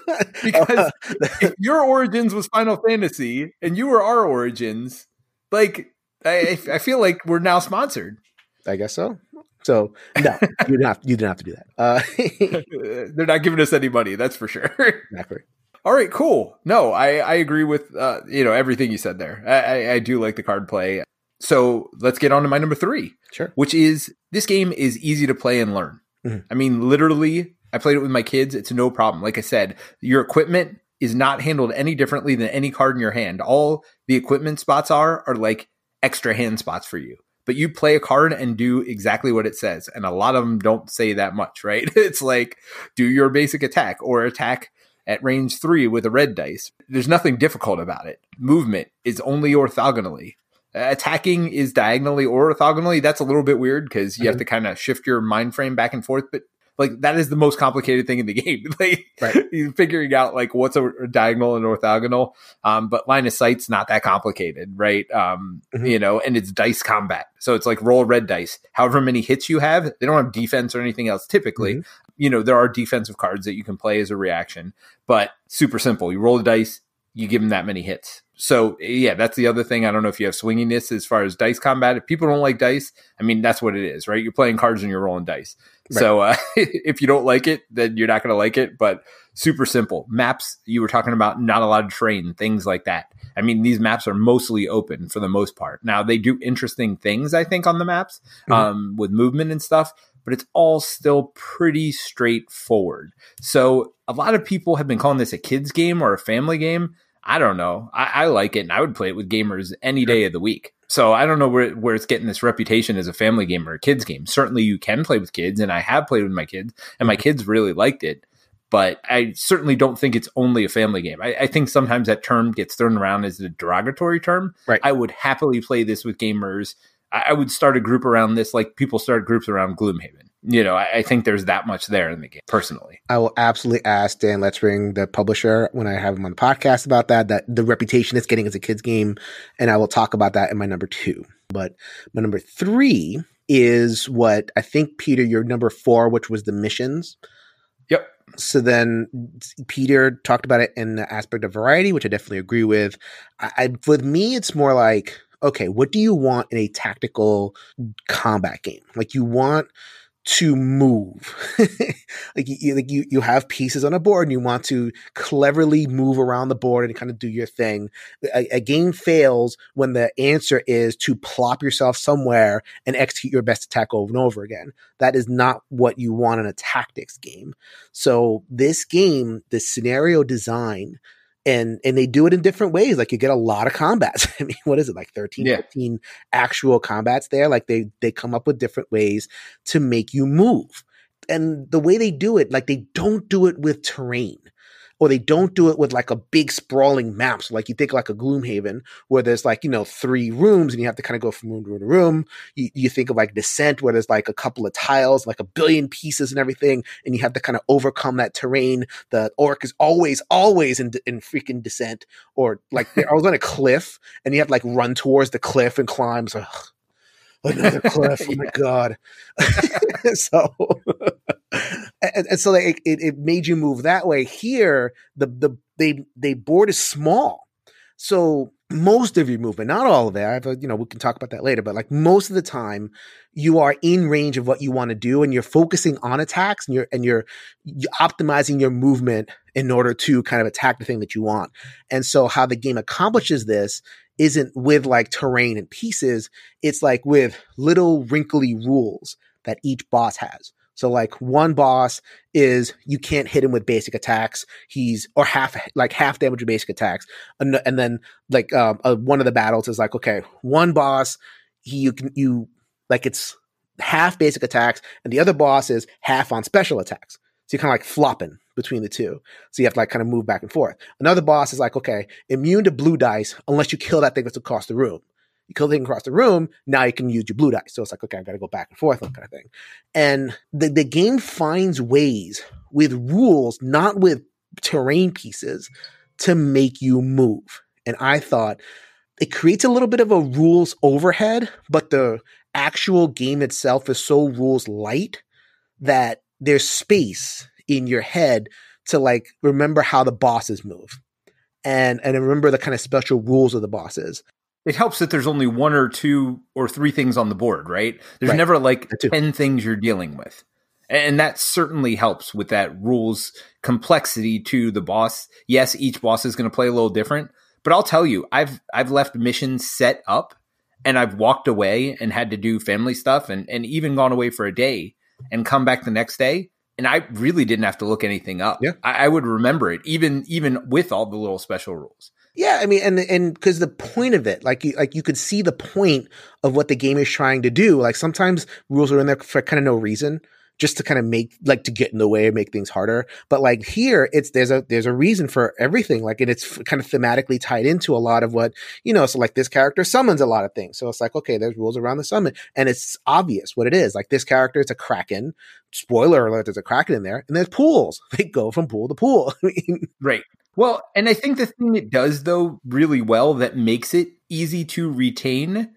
S1: because if your origins was Final Fantasy and you were our origins, like I, I feel like we're now sponsored.
S2: I guess so. So no, you didn't have you didn't have to do that.
S1: Uh, They're not giving us any money, that's for sure. Exactly. All right, cool. No, I, I agree with uh, you know everything you said there. I, I do like the card play. So let's get on to my number three.
S2: Sure.
S1: Which is this game is easy to play and learn. Mm-hmm. I mean, literally, I played it with my kids. It's no problem. Like I said, your equipment is not handled any differently than any card in your hand. All the equipment spots are are like extra hand spots for you. But you play a card and do exactly what it says. And a lot of them don't say that much, right? it's like do your basic attack or attack at range three with a red dice. There's nothing difficult about it. Movement is only orthogonally attacking is diagonally or orthogonally, that's a little bit weird because you mm-hmm. have to kind of shift your mind frame back and forth. But like that is the most complicated thing in the game. like right. figuring out like what's a, a diagonal and orthogonal. Um, but line of sight's not that complicated, right? Um, mm-hmm. you know, and it's dice combat. So it's like roll red dice. However many hits you have, they don't have defense or anything else typically. Mm-hmm. You know, there are defensive cards that you can play as a reaction, but super simple. You roll the dice, you give them that many hits so yeah, that's the other thing. I don't know if you have swinginess as far as dice combat. If people don't like dice, I mean that's what it is, right? You're playing cards and you're rolling dice. Right. So uh, if you don't like it, then you're not going to like it. But super simple maps. You were talking about not a lot of terrain, things like that. I mean, these maps are mostly open for the most part. Now they do interesting things, I think, on the maps mm-hmm. um, with movement and stuff. But it's all still pretty straightforward. So a lot of people have been calling this a kids game or a family game. I don't know. I, I, like it, and I would play it with gamers any day of the week. So I don't know where where it's getting this reputation as a family game or a kids game. Certainly, you can play with kids, and I have played with my kids, and my mm-hmm. kids really liked it. But I certainly don't think it's only a family game. I, I think sometimes that term gets thrown around as a derogatory term.
S2: Right.
S1: I would happily play this with gamers. I, I would start a group around this, like people start groups around Gloomhaven you know, I, I, think there's that much there in the game personally.
S2: I will absolutely ask Dan Letiman, the publisher, when I have him on the podcast about that, that the reputation it's getting as a kids game. And I will talk about that in my number two. But my number three is what I think, Peter, your number four, which was the missions.
S1: Yep.
S2: So then Peter talked about it in the aspect of variety, which I definitely agree with. I, I with me, it's more like, okay, what do you want in a tactical combat game? Like you want to move. like you, like you, you have pieces on a board and you want to cleverly move around the board and kind of do your thing. A, a, game fails when the answer is to plop yourself somewhere and execute your best attack over and over again. That is not what you want in a tactics game. So this game, the scenario design and and they do it in different ways like you get a lot of combats. I mean what is it like 13 yeah. 15 actual combats there? Like they they come up with different ways to make you move. And the way they do it like they don't do it with terrain or they don't do it with like a big sprawling map. So like you think like a Gloomhaven where there's like, you know, three rooms and you have to kind of go from room to room to room. You, you think of like Descent where there's like a couple of tiles, like a billion pieces and everything. And you have to kind of overcome that terrain. The orc is always, always in, in freaking Descent or like they're always on a cliff and you have to like run towards the cliff and climb. So, ugh, another cliff. Oh my God. so, and, and so it, it, it made you move that way. Here, the the they they board is small, so most of your movement, not all of it. I've, you know, we can talk about that later, but like most of the time, you are in range of what you want to do, and you're focusing on attacks, and you're and you're, you're optimizing your movement in order to kind of attack the thing that you want. And so, how the game accomplishes this isn't with like terrain and pieces; it's like with little wrinkly rules that each boss has. So like one boss is you can't hit him with basic attacks. He's or half like half damage with basic attacks, and, and then like um, uh, one of the battles is like okay, one boss he you can you like it's half basic attacks, and the other boss is half on special attacks. So you're kind of like flopping between the two. So you have to like kind of move back and forth. Another boss is like okay, immune to blue dice unless you kill that thing that's across the room you kill thing across the room. Now you can use your blue dice. So it's like, okay, I got to go back and forth, that kind of thing. And the, the game finds ways with rules, not with terrain pieces, to make you move. And I thought it creates a little bit of a rules overhead, but the actual game itself is so rules light that there's space in your head to like remember how the bosses move and and remember the kind of special rules of the bosses
S1: it helps that there's only one or two or three things on the board, right? There's right. never like 10 things you're dealing with. And that certainly helps with that rules complexity to the boss. Yes, each boss is going to play a little different, but I'll tell you, I've I've left missions set up and I've walked away and had to do family stuff and, and even gone away for a day and come back the next day. And I really didn't have to look anything up.
S2: Yeah.
S1: I, I would remember it, even even with all the little special rules.
S2: Yeah, I mean, and and because the point of it, like you like you could see the point of what the game is trying to do. Like sometimes rules are in there for kind of no reason, just to kind of make like to get in the way and make things harder. But like here, it's there's a there's a reason for everything. Like and it's kind of thematically tied into a lot of what you know. So like this character summons a lot of things. So it's like okay, there's rules around the summon, and it's obvious what it is. Like this character, it's a kraken. Spoiler alert: there's a kraken in there, and there's pools. They go from pool to pool.
S1: Right. Well, and I think the thing it does though really well that makes it easy to retain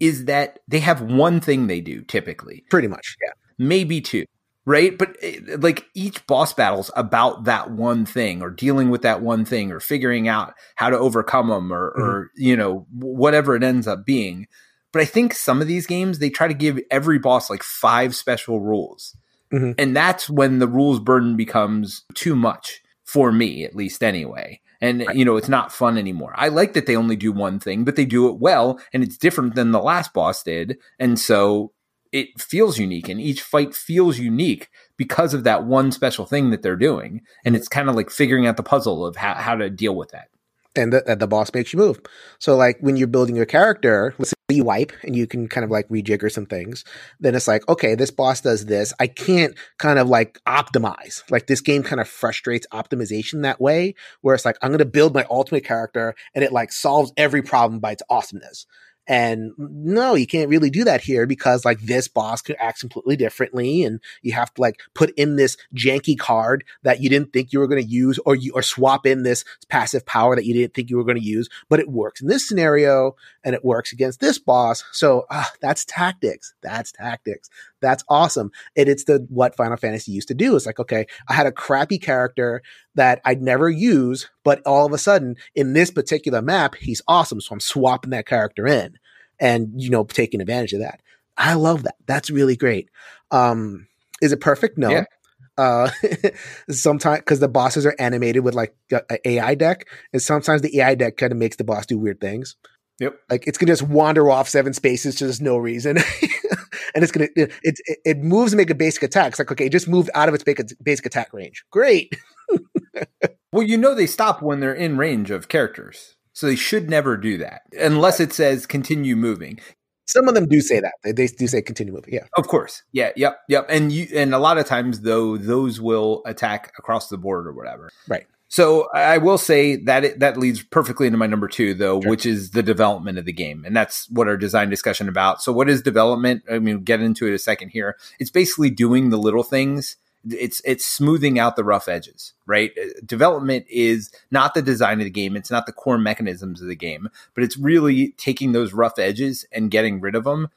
S1: is that they have one thing they do typically.
S2: Pretty much, yeah.
S1: Maybe two, right? But eh, like each boss battle's about that one thing or dealing with that one thing or figuring out how to overcome them or, mm-hmm. or you know, whatever it ends up being. But I think some of these games, they try to give every boss like five special rules. Mm-hmm. And that's when the rules burden becomes too much for me at least anyway. And you know, it's not fun anymore. I like that they only do one thing, but they do it well and it's different than the last boss did. And so it feels unique and each fight feels unique because of that one special thing that they're doing. And it's kind of like figuring out the puzzle of how, how to deal with that
S2: and the, the boss makes you move. So like when you're building your character, let's say you wipe and you can kind of like rejigger some things, then it's like, okay, this boss does this. I can't kind of like optimize. Like this game kind of frustrates optimization that way, where it's like, I'm going to build my ultimate character and it like solves every problem by its awesomeness. And no, you can't really do that here because like this boss could act completely differently. And you have to like put in this janky card that you didn't think you were going to use or you, or swap in this passive power that you didn't think you were going to use, but it works in this scenario and it works against this boss. So uh, that's tactics. That's tactics. That's awesome. And it's the what Final Fantasy used to do. It's like, okay, I had a crappy character that I'd never use, but all of a sudden in this particular map, he's awesome. So I'm swapping that character in and, you know, taking advantage of that. I love that. That's really great. Um, Is it perfect? No.
S1: Yeah.
S2: Uh, sometimes because the bosses are animated with like a, a AI deck, and sometimes the AI deck kind of makes the boss do weird things.
S1: Yep.
S2: Like it's gonna just wander off seven spaces to just no reason, and it's gonna it, it it moves to make a basic attack. It's like okay, it just moved out of its basic basic attack range. Great.
S1: Well, you know they stop when they're in range of characters. So they should never do that unless it says continue moving.
S2: Some of them do say that. They, they do say continue moving. Yeah.
S1: Of course. Yeah, yep, yep. And you and a lot of times though those will attack across the board or whatever.
S2: Right.
S1: So I will say that it, that leads perfectly into my number 2 though,
S2: Sure.
S1: which is the development of the game. And that's what our design discussion about. So what is development? I mean, get into it a second here. It's basically doing the little things it's it's smoothing out the rough edges, right? Uh, Development is not the design of the game, it's not the core mechanisms of the game, but it's really taking those rough edges and getting rid of them.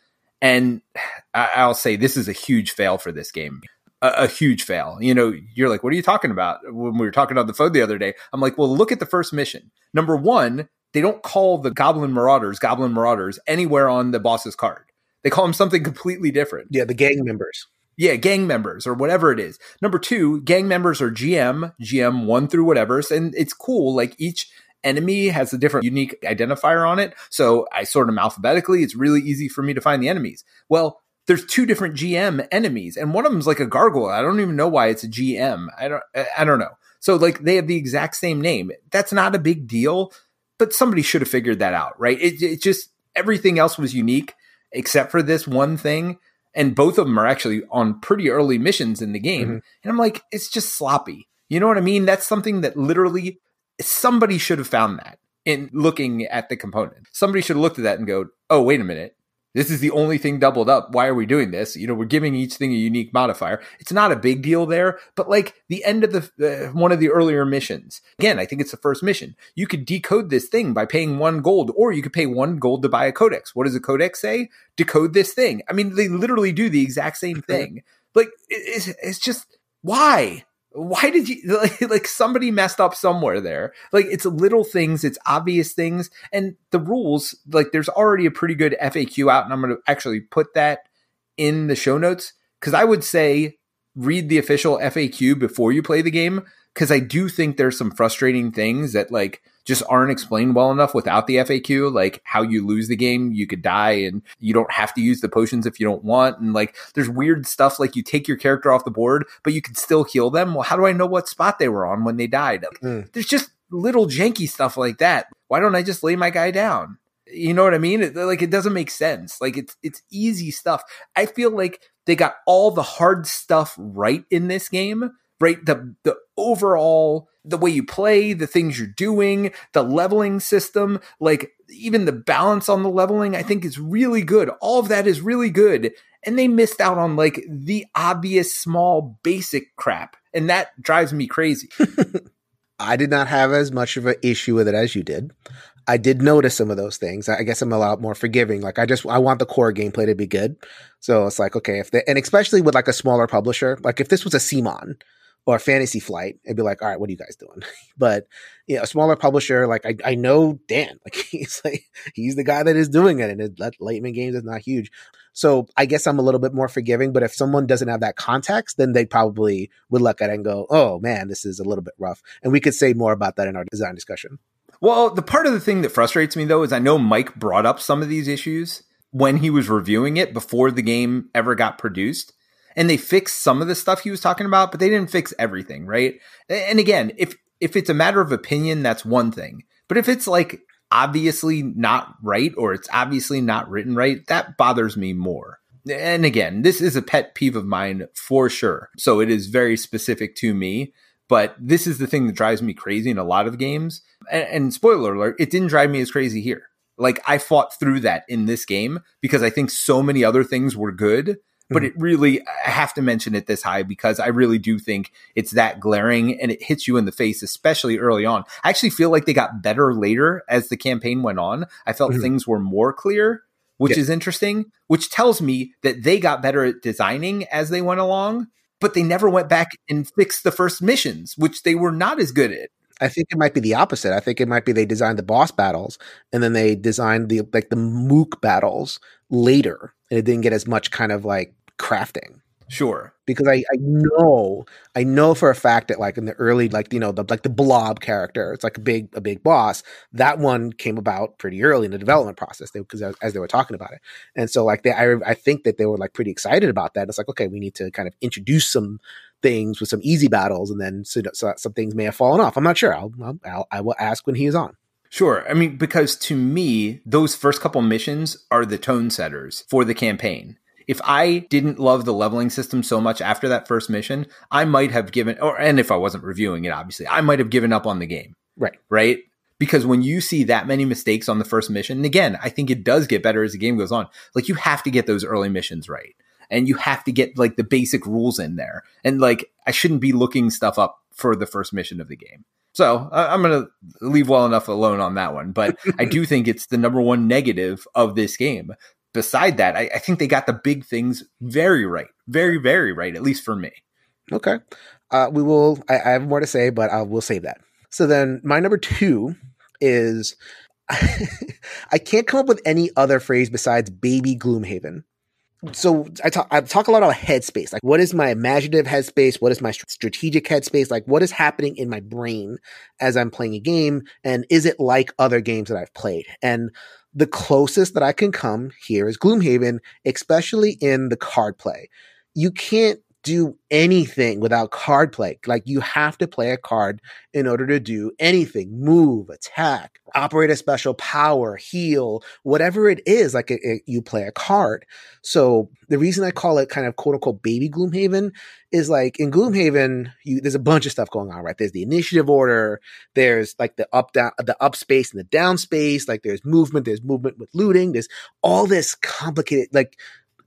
S1: And I'll say this is a huge fail for this game. A, a huge fail. You know, you're like, what are you talking about? When we were talking on the phone the other day, I'm like, well, look at the first mission. Number one, they don't call the Goblin Marauders Goblin Marauders anywhere on the boss's card. They call them something completely different.
S2: Yeah. The gang members.
S1: Yeah, gang members or whatever it is. Number two, gang members are GM, GM one through whatever. And it's cool. Like each enemy has a different unique identifier on it. So I sort them alphabetically. It's really easy for me to find the enemies. Well, there's two different GM enemies, and one of them's like a gargoyle. I don't even know why it's a GM. I don't. I- don't know. So like they have the exact same name. That's not a big deal, but somebody should have figured that out, right? It, it just everything else was unique except for this one thing and both of them are actually on pretty early missions in the game.
S2: Mhm.
S1: And I'm like, it's just sloppy. You know what I mean? That's something that literally somebody should have found that in looking at the component. Somebody should have looked at that and go, oh, wait a minute. This is the only thing doubled up. Why are we doing this? You know, we're giving each thing a unique modifier. It's not a big deal there, but like the end of the uh, one of the earlier missions. Again, I think it's the first mission. You could decode this thing by paying one gold, or you could pay one gold to buy a codex. What does a codex say? Decode this thing. I mean, they literally do the exact same thing. Like it's, it's just why? Why did you like, somebody messed up somewhere there? Like it's little things, it's obvious things, and the rules. Like there's already a pretty good FAQ out, and I'm going to actually put that in the show notes because I would say read the official FAQ before you play the game because I do think there's some frustrating things that like just aren't explained well enough without the FAQ, like how you lose the game, you could die and you don't have to use the potions if you don't want. And like there's weird stuff like you take your character off the board, but you can still heal them. Well, how do I know what spot they were on when they died?
S2: Mm.
S1: There's just little janky stuff like that. Why don't I just lay my guy down? You know what I mean? It, like it doesn't make sense. Like it's it's easy stuff. I feel like they got all the hard stuff right in this game. Right, the the overall the way you play, the things you're doing, the leveling system, like even the balance on the leveling, I think is really good. All of that is really good. And they missed out on like the obvious small basic crap. And that drives me crazy.
S2: I did not have as much of an issue with it as you did. I did notice some of those things. I guess I'm a lot more forgiving. Like I just I want the core gameplay to be good. So it's like okay, if they and especially with like a smaller publisher, like if this was a CMON or a Fantasy Flight, it'd be like, all right, what are you guys doing? but you know, a smaller publisher, like I, I know Dan, like he's like he's the guy that is doing it, and it, that Letiman Games is not huge. So I guess I'm a little bit more forgiving. But if someone doesn't have that context, then they probably would look at it and go, oh man, this is a little bit rough. And we could say more about that in our design discussion.
S1: Well, the part of the thing that frustrates me though is I know Mike brought up some of these issues when he was reviewing it before the game ever got produced. And they fixed some of the stuff he was talking about, but they didn't fix everything, right? And again, if if it's a matter of opinion, that's one thing. But if it's like obviously not right or it's obviously not written right, that bothers me more. And again, this is a pet peeve of mine for sure. So it is very specific to me. But this is the thing that drives me crazy in a lot of games. And, and spoiler alert, it didn't drive me as crazy here. Like I fought through that in this game because I think so many other things were good. But
S2: Mhm.
S1: it really, I have to mention it this high because I really do think it's that glaring and it hits you in the face, especially early on. I actually feel like they got better later as the campaign went on. I felt
S2: Mhm.
S1: things were more clear, which
S2: Yeah.
S1: is interesting, which tells me that they got better at designing as they went along but they never went back and fixed the first missions, which they were not as good at.
S2: I think it might be the opposite. I think it might be they designed the boss battles and then they designed the like the mook battles later, and it didn't get as much kind of like crafting.
S1: Sure.
S2: Because I, I know I know for a fact that like in the early like you know the like the blob character it's like a big a big boss that one came about pretty early in the development process because as, as, they were talking about it. And so like they I, I think that they were like pretty excited about that. It's like okay we need to kind of introduce some things with some easy battles and then so, so some things may have fallen off. I'm not sure. I'll, I'll, I'll I will ask when he is on.
S1: Sure. I mean, because to me, those first couple missions are the tone setters for the campaign if I didn't love the leveling system so much after that first mission, I might have given, or and if I wasn't reviewing it, obviously, I might have given up on the game.
S2: Right.
S1: Right. Because when you see that many mistakes on the first mission, and again, I think it does get better as the game goes on. Like you have to get those early missions right. And you have to get like the basic rules in there. And like I shouldn't be looking stuff up for the first mission of the game. So I'm going to leave well enough alone on that one. But I do think it's the number one negative of this game beside that, I, I, think they got the big things very right, very, very right, at least for me.
S2: Okay. Uh, we will, I, I, have more to say, but I will save that. So then my number two is I can't come up with any other phrase besides baby Gloomhaven. So I talk, I talk a lot about headspace. Like, what is my imaginative headspace? What is my strategic headspace? Like, what is happening in my brain as I'm playing a game? And is it like other games that I've played? And the closest that I can come here is Gloomhaven, especially in the card play. You can't do anything without card play. Like you have to play a card in order to do anything, move, attack, operate a special power, heal, whatever it is, like it, it, you play a card. So the reason I call it kind of quote unquote baby Gloomhaven is like in Gloomhaven, you, there's a bunch of stuff going on, right? There's the initiative order. There's like the up down, the up space and the down space. Like there's movement, there's movement with looting. There's all this complicated, like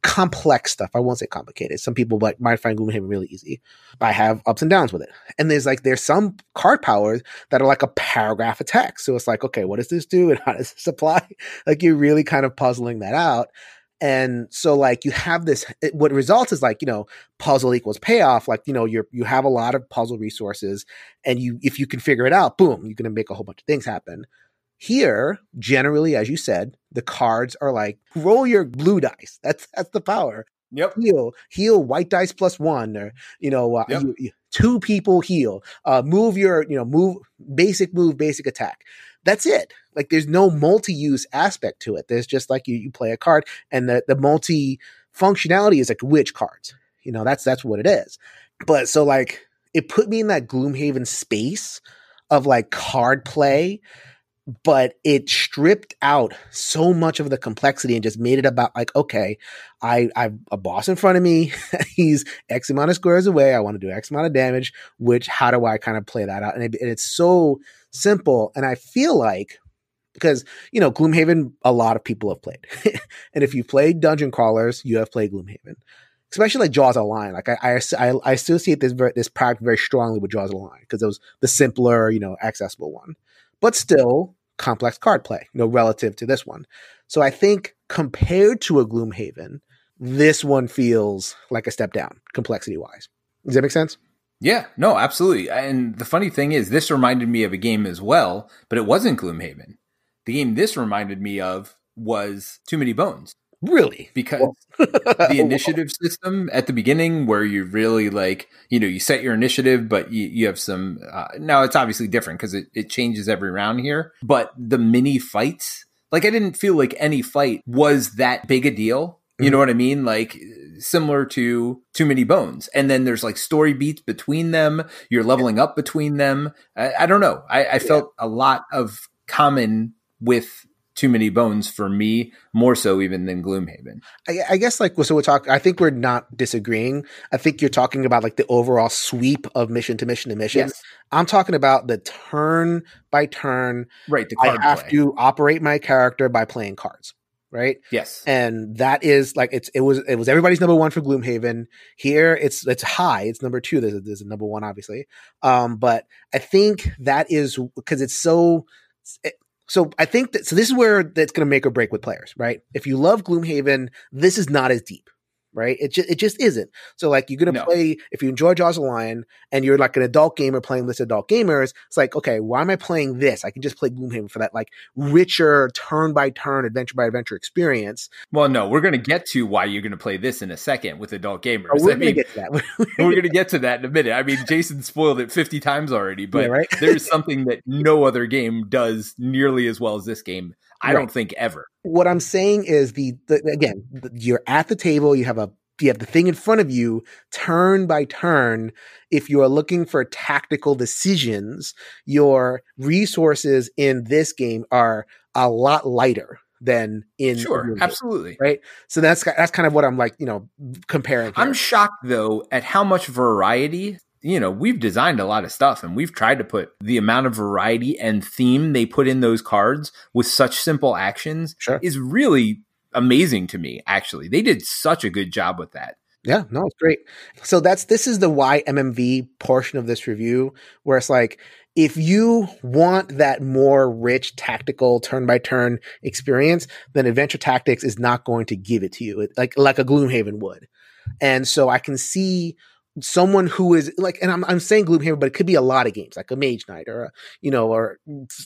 S2: complex stuff. I won't say complicated. Some people like might find Gloomhaven really easy. I have ups and downs with it. And there's like there's some card powers that are like a paragraph of text. So it's like, okay, what does this do and how does this apply? Like you're really kind of puzzling that out. And so like you have this it, what results is like, you know, puzzle equals payoff. Like, you know, you're you have a lot of puzzle resources and you if you can figure it out, boom, you're gonna make a whole bunch of things happen. Here, generally, as you said, the cards are like roll your blue dice. That's that's the power.
S1: Yep.
S2: Heal, heal, white dice plus one, or you know, uh, yep. you, you, two people heal. Uh, move your, you know, move basic move, basic attack. That's it. Like there's no multi-use aspect to it. There's just like you you play a card, and the the multi functionality is like which cards. You know, that's that's what it is. But so like it put me in that Gloomhaven space of like card play but it stripped out so much of the complexity and just made it about like, okay, I I've a boss in front of me. He's X amount of squares away. I want to do X amount of damage. Which how do I kind of play that out? And, it, and it's so simple. And I feel like because you know Gloomhaven, a lot of people have played, and if you played Dungeon Crawlers, you have played Gloomhaven. Especially like Jaws of the Lion, like I, I, I associate this this product very strongly with Jaws of the Lion because it was the simpler, you know, accessible one. But still, complex card play, you know, relative to this one. So I think compared to a Gloomhaven, this one feels like a step down complexity wise. Does that make sense?
S1: Yeah, no, absolutely. And the funny thing is, this reminded me of a game as well, but it wasn't Gloomhaven. The game this reminded me of was Too Many Bones.
S2: Really?
S1: Because the initiative system at the beginning, where you really like, you know, you set your initiative, but you, you have some. Uh, now it's obviously different because it, it changes every round here. But the mini fights, like, I didn't feel like any fight was that big a deal. You mm-hmm. know what I mean? Like similar to Too Many Bones. And then there's like story beats between them. You're leveling up between them. I, I don't know. I, I felt yeah. a lot of common with too many bones for me, more so even than Gloomhaven.
S2: I, I guess like so we're talking. I think we're not disagreeing. I think you're talking about like the overall sweep of mission to mission to mission. Yes. I'm talking about the turn by turn.
S1: Right.
S2: I have play. to operate my character by playing cards. Right.
S1: Yes.
S2: And that is like it's it was it was everybody's number one for Gloomhaven. Here it's it's high. It's number two. There's a, there's a number one obviously. Um, but I think that is because it's so. It, so I think that so this is where that's going to make or break with players, right? If you love Gloomhaven, this is not as deep, right? It just it just isn't. So like you're gonna
S1: No.
S2: play if you enjoy Jaws of Lion and you're like an adult gamer playing this adult gamers, it's like okay, why am I playing this? I can just play Gloomhaven for that like richer turn by turn, adventure by adventure experience.
S1: Well, no, we're going to get to why you're going to play this in a second with adult oh, gamers.
S2: Oh, we're
S1: I
S2: gonna
S1: mean,
S2: get to that.
S1: we're going to get to that in a minute. I mean, Jason spoiled it 50 times already, but
S2: Yeah, right?
S1: there's something that no other game does nearly as well as this game. I
S2: Right.
S1: don't think ever.
S2: what I'm saying is the, the again, the- you're at the table, you have a you have the thing in front of you, turn by turn. If you are looking for tactical decisions, your resources in this game are a lot lighter than in
S1: Sure, absolutely.
S2: right. So that's that's kind of what I'm like, you know, comparing.
S1: I'm shocked though at how much variety. You know, we've designed a lot of stuff and we've tried to put the amount of variety and theme they put in those cards with such simple actions
S2: Sure.
S1: is really amazing to me, actually. They did such a good job with that.
S2: Yeah, no, it's great. So that's this is the YMMV portion of this review, where it's like if you want that more rich tactical turn by turn experience, then Adventure Tactics is not going to give it to you, it, like like a Gloomhaven would. And so I can see someone who is like, and I'm I'm saying Gloomhaven, but it could be a lot of games, like a Mage Knight or a, you know, or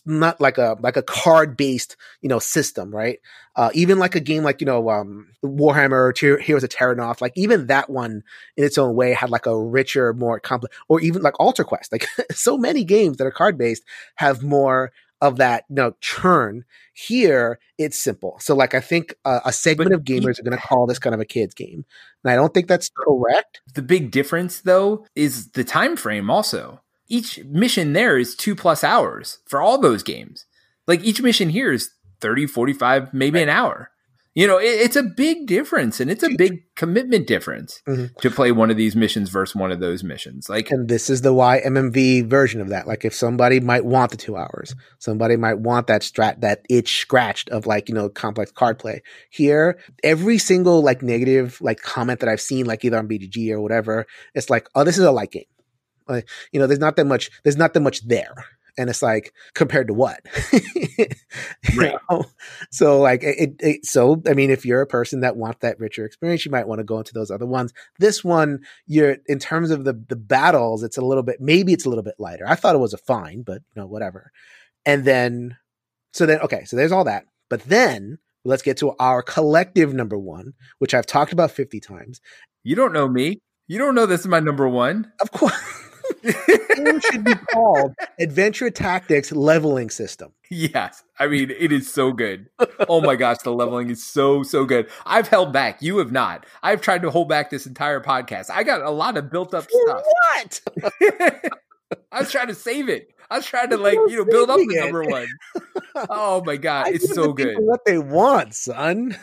S2: not like a like a card based you know system, right? uh, even like a game like you know um, Warhammer or Heroes of Terrinoth, like even that one in its own way had like a richer, more complex, or even like Altar Quest. Like so many games that are card based have more of that you know churn. Here it's simple. So like I think uh, a segment
S1: But
S2: of gamers are going to call this kind of a kids game, and I don't think that's correct.
S1: The big difference though is the time frame also. Each mission there is 2 plus hours for all those games. Like each mission here is 30, 45, maybe an hour. You know, it, it's a big difference and it's a big commitment difference
S2: Mhm.
S1: to play one of these missions versus one of those missions. Like
S2: And this is the YMMV version of that. Like if somebody might want the two hours, somebody might want that strat, that itch scratched of like, you know, complex card play. Here, every single like negative like comment that I've seen, like either on BGG or whatever, it's like, oh, this is a light game. Like, you know, there's not that much, there's not that much there. And it's like compared to what?
S1: Right.
S2: know? So like it, it, so I mean, if you're a person that wants that richer experience, you might want to go into those other ones. This one, you're in terms of the the battles, it's a little bit maybe it's a little bit lighter. I thought it was a fine, but you know, whatever. And then so then okay, so there's all that. But then let's get to our collective number one, which I've talked about 50 times.
S1: you don't know me. You don't know this is my number one.
S2: Of course. it should be called Adventure Tactics Leveling System.
S1: Yes. I mean, it is so good. Oh my gosh, the leveling is so, so good. I've held back. You have not. I've tried to hold back this entire podcast. I got a lot of built up stuff.
S2: what?
S1: I was trying to save it. I was trying to like, you know, build up the number one. Oh my god, it's so good.
S2: What they want, son.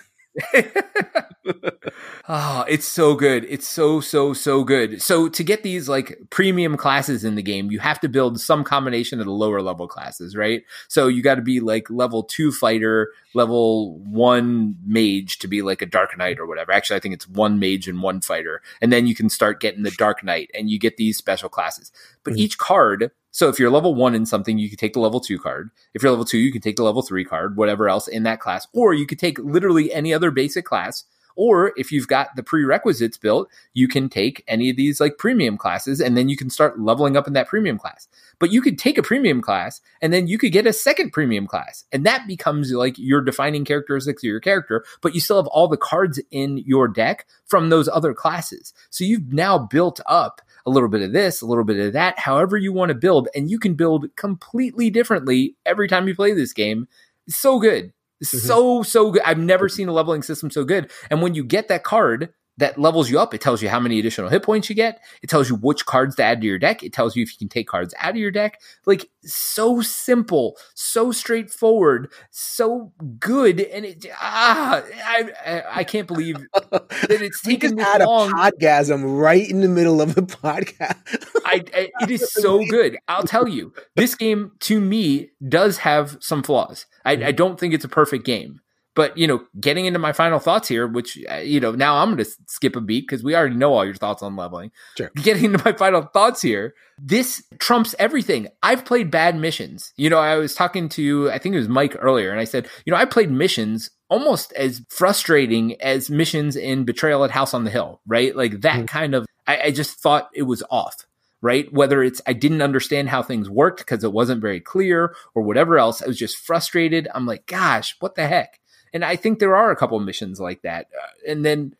S1: Oh, it's so good. It's so so so good. So to get these like premium classes in the game, you have to build some combination of the lower level classes, right? So you got to be like level 2 fighter, level 1 mage to be like a dark knight or whatever. Actually, I think it's one mage and one fighter. And then you can start getting the dark knight and you get these special classes. But
S2: Mhm.
S1: each card so if you're level one in something, you can take the level two card. If you're level two, you can take the level three card, whatever else in that class. Or you could take literally any other basic class. Or if you've got the prerequisites built, you can take any of these like premium classes and then you can start leveling up in that premium class. But you could take a premium class and then you could get a second premium class. And that becomes like your defining characteristics of your character, but you still have all the cards in your deck from those other classes. So you've now built up a little bit of this, a little bit of that, however you want to build, and you can build completely differently every time you play this game. It's so good.
S2: Mhm.
S1: So, so good. I've never seen a leveling system so good. And when you get that card that levels you up, it tells you how many additional hit points you get. It tells you which cards to add to your deck. It tells you if you can take cards out of your deck. Like, so simple, so straightforward, so good. And it, ah, I, I, I can't believe that it's taken this
S2: had a
S1: long.
S2: podgasm right in the middle of the podcast.
S1: I, I it is so good. I'll tell you, this game to me does have some flaws. I, I don't think it's a perfect game, But, you know, getting into my final thoughts here, which, uh, you know, now I'm going to skip a beat because we already know all your thoughts on leveling.
S2: Sure.
S1: Getting into my final thoughts here, this trumps everything. I've played bad missions. You know, I was talking to, I think it was Mike earlier, and I said, you know, I played missions almost as frustrating as missions in Betrayal at House on the Hill, right? Like that mm-hmm. kind of, I, I just thought it was off right? Whether it's I didn't understand how things worked because it wasn't very clear or whatever else, I was just frustrated. I'm like, gosh, what the heck? And I think there are a couple missions like that. Uh, and then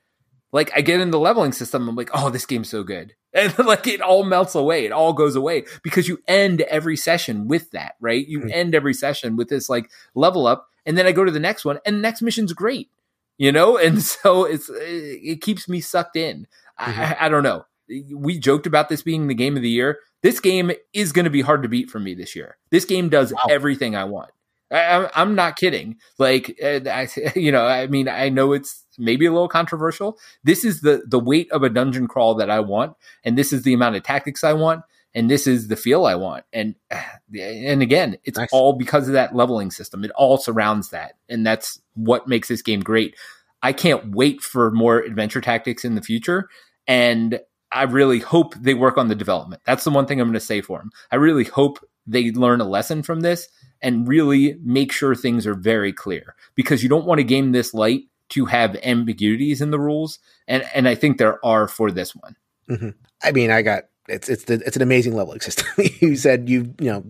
S1: like I get in the leveling system, I'm like, oh, this game's so good. And like it all melts away. It all goes away because you end every session with that, right? You mm-hmm. end every session with this like level up. And then I go to the next one and the next mission's great, you know? And so it's, it keeps me sucked in. Mm-hmm. I, I don't know we joked about this being the game of the year. This game is going to be hard to beat for me this year. This game does wow. everything I want. I, am not kidding. Like, I, you know, I mean, I know it's maybe a little controversial. This is the the weight of a dungeon crawl that I want, and this is the amount of tactics I want, and this is the feel I want. And and again, it's nice. all because of that leveling system. It all surrounds that, and that's what makes this game great. I can't wait for more adventure tactics in the future, and I really hope they work on the development. That's the one thing I'm going to say for them. I really hope they learn a lesson from this and really make sure things are very clear because you don't want a game this light to have ambiguities in the rules, and and I think there are for this one.
S2: Mm-hmm. I mean, I got it's it's the, it's an amazing leveling system. you said you you know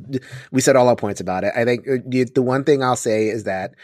S2: we said all our points about it. I think uh, the one thing I'll say is that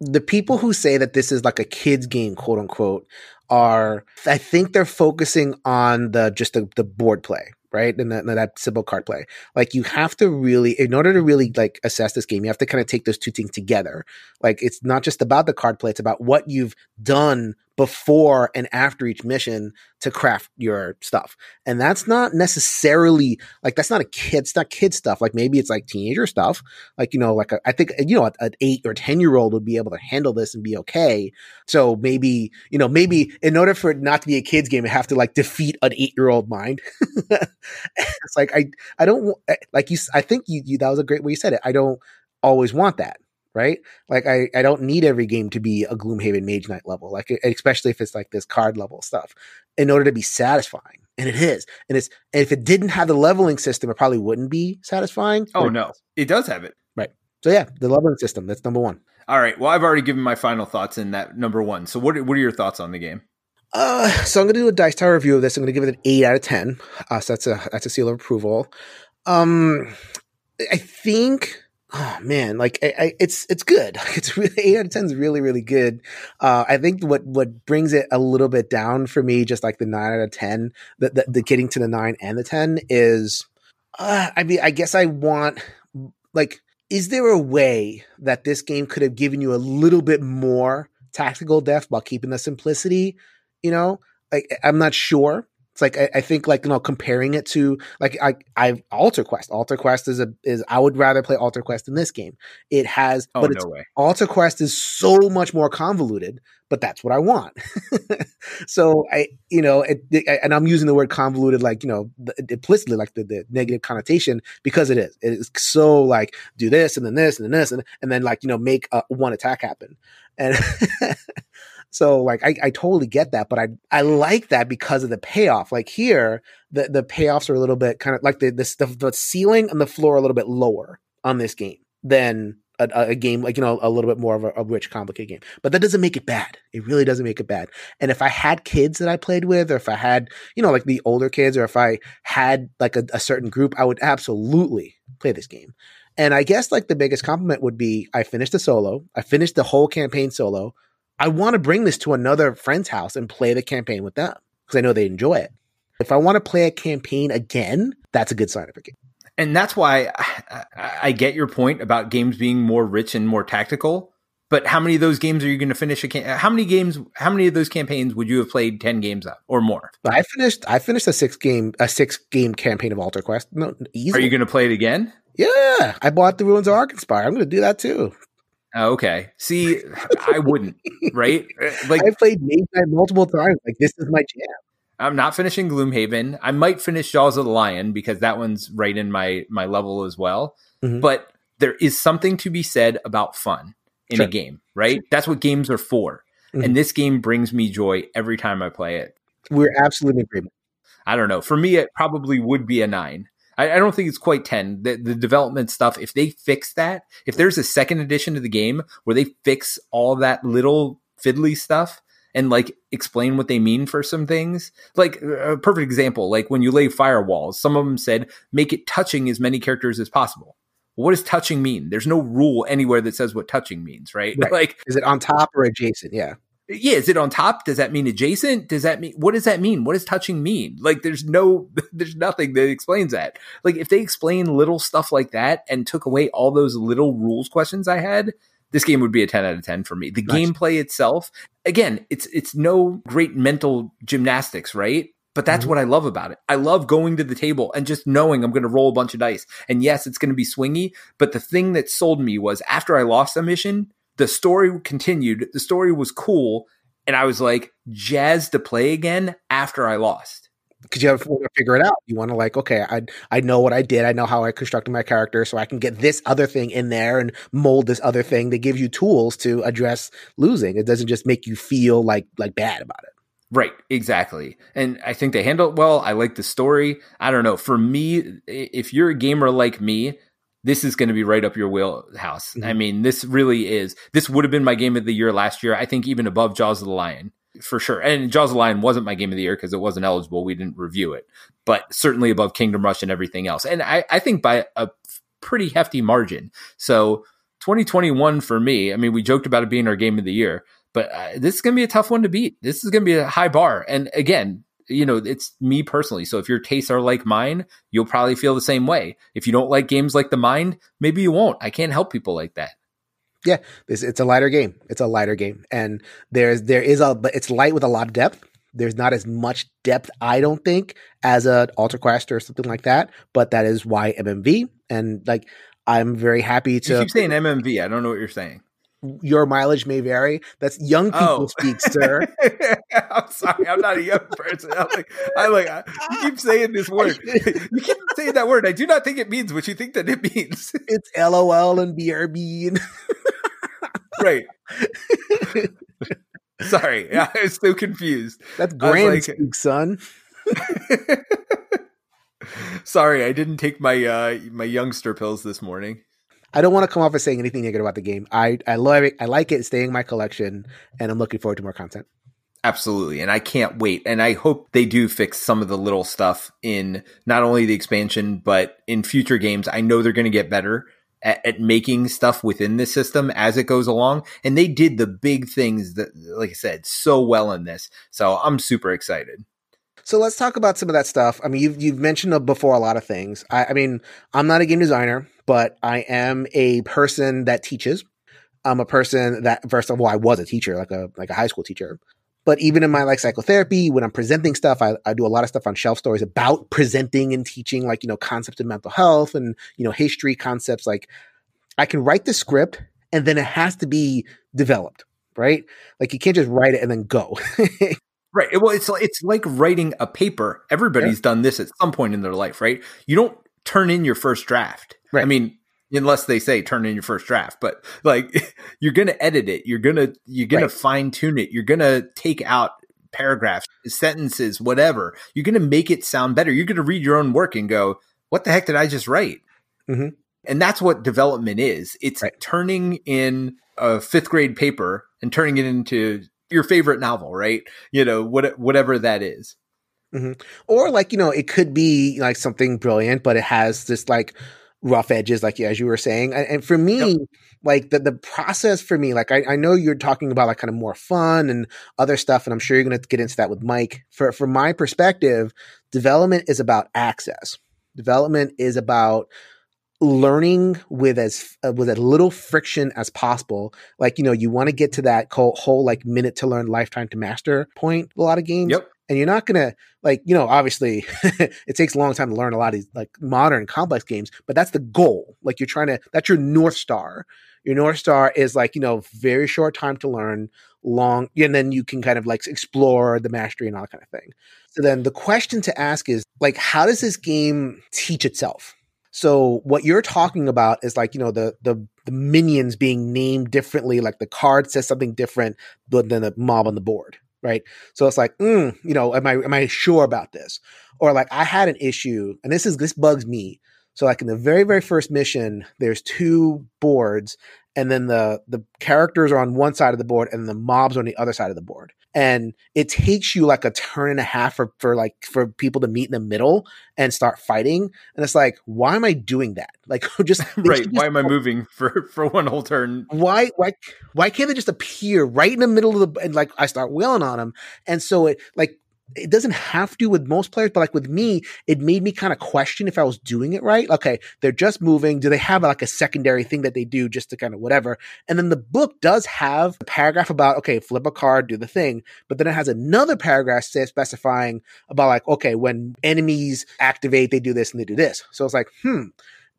S2: the people who say that this is like a kids game, quote unquote, are I think they're focusing on the just the, the board play, right? And, and that simple card play. Like you have to really, in order to really like assess this game, you have to kind of take those two things together. Like it's not just about the card play; it's about what you've done before and after each mission to craft your stuff. And that's not necessarily like that's not a kid, it's not kid stuff. Like maybe it's like teenager stuff. Like, you know, like a, I think, you know, an eight or 10 year old would be able to handle this and be okay. So maybe, you know, maybe in order for it not to be a kid's game, you have to like defeat an eight year old mind. it's like, I, I don't eh, like you, I think you, you, that was a great way you said it. I don't always want that right? Like I, I don't need every game to be a Gloomhaven Mage Knight level, like especially if it's like this card level stuff, in order to be satisfying. And it is, and it's and if it didn't have the leveling system, it probably wouldn't be satisfying.
S1: Oh no, it does have it.
S2: Right. So yeah, the leveling system. That's number one.
S1: All right. Well, I've already given my final thoughts in that number one. So what what are your thoughts on the game?
S2: Uh, so I'm going to do a dice tower review of this. I'm going to give it an eight out of ten. Uh, so that's a that's a seal of approval. Um, I think oh man, like I, I, it's it's good. It's really eight out of ten is really really good. Uh, I think what what brings it a little bit down for me, just like the nine out of ten, the the, the getting to the nine and the ten is, uh, I mean, I guess I want like, is there a way that this game could have given you a little bit more tactical depth while keeping the simplicity? You know, like I'm not sure. It's like I, I, think like you know comparing it to like I I Altar Quest. Altar Quest is a is I would rather play Altar Quest in this game. It has
S1: oh,
S2: but
S1: no way.
S2: Altar Quest is so much more convoluted, but that's what I want. so I you know it, it, and I'm using the word convoluted like you know implicitly like the, the negative connotation because it is. It is so like do this and then this and then this and, and then like you know make a, one attack happen and So like I, I totally get that, but I I like that because of the payoff. Like here, the the payoffs are a little bit kind of like the the, the, the ceiling and the floor a little bit lower on this game than a, a, game like you know a little bit more of a, a, rich complicated game. But that doesn't make it bad. It really doesn't make it bad. And if i had kids that i played with or if i had you know like the older kids or if i had like a, a certain group i would absolutely play this game. And i guess like the biggest compliment would be i finished the solo. I finished the whole campaign solo I want to bring this to another friend's house and play the campaign with them because I know they enjoy it. If I want to play a campaign again, that's a good sign of a game.
S1: And that's why I, I get your point about games being more rich and more tactical. But how many of those games are you going to finish? A cam- how many games? How many of those campaigns would you have played ten games of or more?
S2: I finished. I finished a six game a six game campaign of Altar Quest. No, easy.
S1: Are you going to play it again?
S2: Yeah, I bought the Ruins of Arkenspire. I'm going to do that too.
S1: Oh, okay. See, I wouldn't, right?
S2: Like I played Mage Knight multiple times. Like this is my jam.
S1: I'm not finishing Gloomhaven. I might finish Jaws of the Lion because that one's right in my my level as well. Mm-hmm. But there is something to be said about fun. in
S2: Sure.
S1: a game, right? That's what games are for.
S2: Mhm.
S1: And this game brings me joy every time I play it.
S2: We're absolutely in agreement.
S1: I don't know. For me, it probably would be a nine. I, I don't think it's quite 10. The, the development stuff, if they fix that, if there's a second edition to the game where they fix all that little fiddly stuff and like explain what they mean for some things, like a perfect example, like when you lay firewalls, some of them said make it touching as many characters as possible. What does touching mean? There's no rule anywhere that says what touching means, right?
S2: Right.
S1: Like,
S2: Is it on top or adjacent? Yeah.
S1: Yeah, is it on top? Does that mean adjacent? Does that mean what does that mean? What does touching mean? Like there's no there's nothing that explains that. Like if they explain little stuff like that and took away all those little rules questions I had, this game would be a 10 out of 10 for me. The
S2: Nice.
S1: gameplay itself, again, it's it's no great mental gymnastics, right? But that's
S2: Mhm.
S1: what I love about it. I love going to the table and just knowing I'm going to roll a bunch of dice. And yes, it's going to be swingy, but the thing that sold me was after I lost a mission, the story continued. The story was cool, and I was like jazzed to play again after I lost.
S2: because you have to figure it out. You want to like, okay, I I know what I did. I know how I constructed my character, so I can get this other thing in there and mold this other thing. They give you tools to address losing. It doesn't just make you feel like like bad about it.
S1: Right, exactly. And I think they handle it well. I like the story. I don't know. For me, if you're a gamer like me, this is going to be right up your wheelhouse.
S2: Mhm.
S1: I mean, this really is. This would have been my game of the year last year. I think even above Jaws of the Lion for sure. And Jaws of the Lion wasn't my game of the year because it wasn't eligible. We didn't review it, but certainly above Kingdom Rush and everything else. And I, I think by a pretty hefty margin. So 2021 for me, I mean, we joked about it being our game of the year, but uh, this is going to be a tough one to beat. This is going to be a high bar. And again, you know, it's me personally. So if your tastes are like mine, you'll probably feel the same way. If you don't like games like the mind, maybe you won't. I can't help people like that. Yeah.
S2: This it's a lighter game. It's a lighter game, and there's there is a but it's light with a lot of depth. There's not as much depth, I don't think, as a Altar Quest or something like that. But that is why YMMV, and like I'm very happy
S1: You
S2: to.
S1: keep saying YMMV. I don't know what you're saying.
S2: Your mileage may vary. That's young people
S1: Oh.
S2: speak, sir.
S1: I'm sorry. I'm not a young person. I'm like, I like. I- You keep saying this word. You keep saying that word. I do not think it means what you think that it means.
S2: it's LOL and BRB and
S1: right. Sorry. I was so confused.
S2: that's grand
S1: like-
S2: speak, son.
S1: Sorry, I didn't take my uh my youngster pills this morning.
S2: I don't want to come off as saying anything negative about the game. I I love it. I like it. It's staying in my collection, and I'm looking forward to more content.
S1: Absolutely. And I can't wait. And I hope they do fix some of the little stuff in not only the expansion, but in future games. I know they're going to get better at, at making stuff within the system as it goes along. And they did the big things that, like I said, so well in this. So I'm super excited.
S2: So let's talk about some of that stuff. I mean, you've you've mentioned uh, before a lot of things. I, I mean, I'm not a game designer, but I am a person that teaches. I'm a person that first of all, I was a teacher, like a like a high school teacher. But even in my like psychotherapy, when I'm presenting stuff, I, I do a lot of stuff on shelf stories about presenting and teaching, like you know, concepts of mental health and you know, history concepts. Like, I can write the script, and then it has to be developed, right? Like you can't just write it and then go.
S1: Right. Well, it's it's like writing a paper. Everybody's done this at some point in their life, right? You don't turn in your first draft. I mean, unless they say turn in your first draft, but like you're going to edit it. You're going to you're going
S2: Right.
S1: to fine tune it. You're going to take out paragraphs, sentences, whatever. You're going to make it sound better. You're going to read your own work and go, "What the heck did I just write?"
S2: Mhm.
S1: And that's what development is. It's
S2: Right.
S1: turning in a fifth grade paper and turning it into your favorite novel, right? You know, what, whatever that is.
S2: Or like you know it could be like something brilliant but it has this like rough edges like as you were saying. And, and for me
S1: Yep.
S2: like the, the process for me like I, I know you're talking about like kind of more fun and other stuff and i'm sure you're going to get into that with mike. For from my perspective development is about access. Development is about learning with as uh, with as little friction as possible. Like you know you want to get to that whole, whole like minute to learn lifetime to master point a lot of games.
S1: Yep.
S2: And you're not gonna like you know obviously it takes a long time to learn a lot of these like modern complex games but that's the goal. Like you're trying to that's your north star. Your north star is like you know very short time to learn long and then you can kind of like explore the mastery and all that kind of thing. So then the question to ask is like how does this game teach itself? So what you're talking about is like you know the the the minions being named differently, like the card says something different than the mob on the board, right? So it's like, mm, you know, am I am I sure about this? Or like I had an issue, and this is this bugs me. So like in the very very first mission, there's two boards, and then the the characters are on one side of the board, and the mobs are on the other side of the board. And it takes you like a turn and a half for, for like for people to meet in the middle and start fighting. And it's like why am i doing that? Like just
S1: right.
S2: just,
S1: why am i moving for for one whole turn?
S2: Why why why can't they just appear right in the middle of the and like i start wailing on them and so it like it doesn't have to with most players, but like with me, it made me kind of question if I was doing it right. Okay, they're just moving. Do they have like a secondary thing that they do just to kind of whatever? And then the book does have a paragraph about, okay, flip a card, do the thing. But then it has another paragraph specifying about like, okay, when enemies activate, they do this and they do this. So it's like, hmm,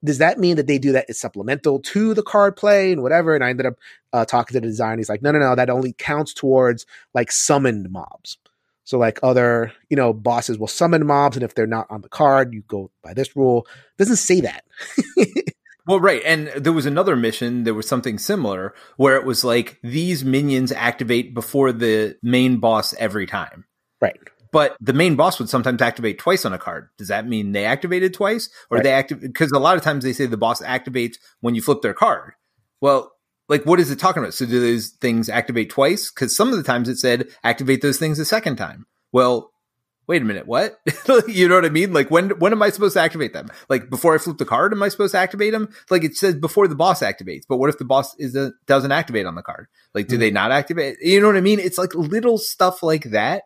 S2: does that mean that they do that as supplemental to the card play and whatever? And I ended up uh, talking to the designer. He's like, no, no, no, that only counts towards like summoned mobs. So like other, you know, bosses will summon mobs, and if they're not on the card, you go by this rule. It doesn't say that.
S1: well, right. And there was another mission, there was something similar where it was like these minions activate before the main boss every time.
S2: Right.
S1: But the main boss would sometimes activate twice on a card. Does that mean they activated twice? Or right. they activate because a lot of times they say the boss activates when you flip their card. Well, like what is it talking about? So do those things activate twice? Because some of the times it said activate those things a second time. Well, wait a minute, what? you know what I mean? Like when when am I supposed to activate them? Like before I flip the card, am I supposed to activate them? Like it says before the boss activates, but what if the boss is a, doesn't activate on the card? Like do mm-hmm. they not activate? You know what I mean? It's like little stuff like that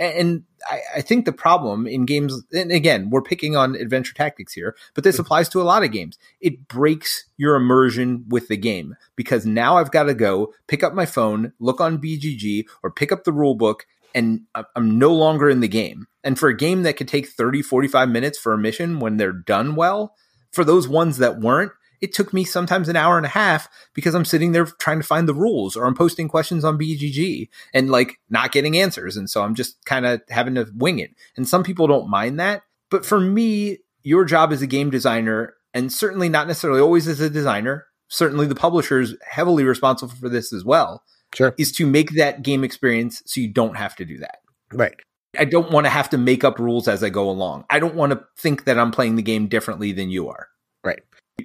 S1: and I, I, think the problem in games, and again, we're picking on adventure tactics here, but this mm-hmm. applies to a lot of games. It breaks your immersion with the game because now I've got to go pick up my phone, look on BGG, or pick up the rule book, and I'm no longer in the game. And for a game that could take 30, 45 minutes for a mission when they're done well, for those ones that weren't, it took me sometimes an hour and a half because I'm sitting there trying to find the rules or I'm posting questions on BGG and like not getting answers. And so I'm just kind of having to wing it. And some people don't mind that. But for me, your job as a game designer, and certainly not necessarily always as a designer, certainly the publisher is heavily responsible for this as well.
S2: Sure.
S1: Is to make that game experience so you don't have to do that.
S2: Right.
S1: I don't want to have to make up rules as I go along. I don't want to think that I'm playing the game differently than you are.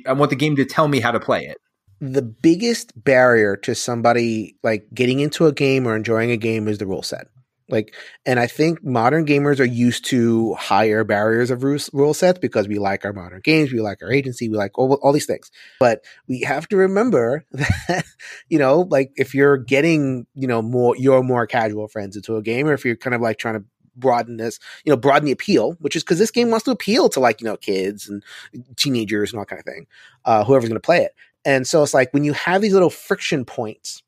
S1: I want the game to tell me how to play it.
S2: The biggest barrier to somebody like getting into a game or enjoying a game is the rule set. Like, and I think modern gamers are used to higher barriers of rule sets because we like our modern games, we like our agency, we like all, all these things. But we have to remember that, you know, like if you're getting, you know, more, your more casual friends into a game, or if you're kind of like trying to broaden this, you know, broaden the appeal, which is because this game wants to appeal to like, you know, kids and teenagers and all kind of thing, uh, whoever's going to play it. And so it's like when you have these little friction points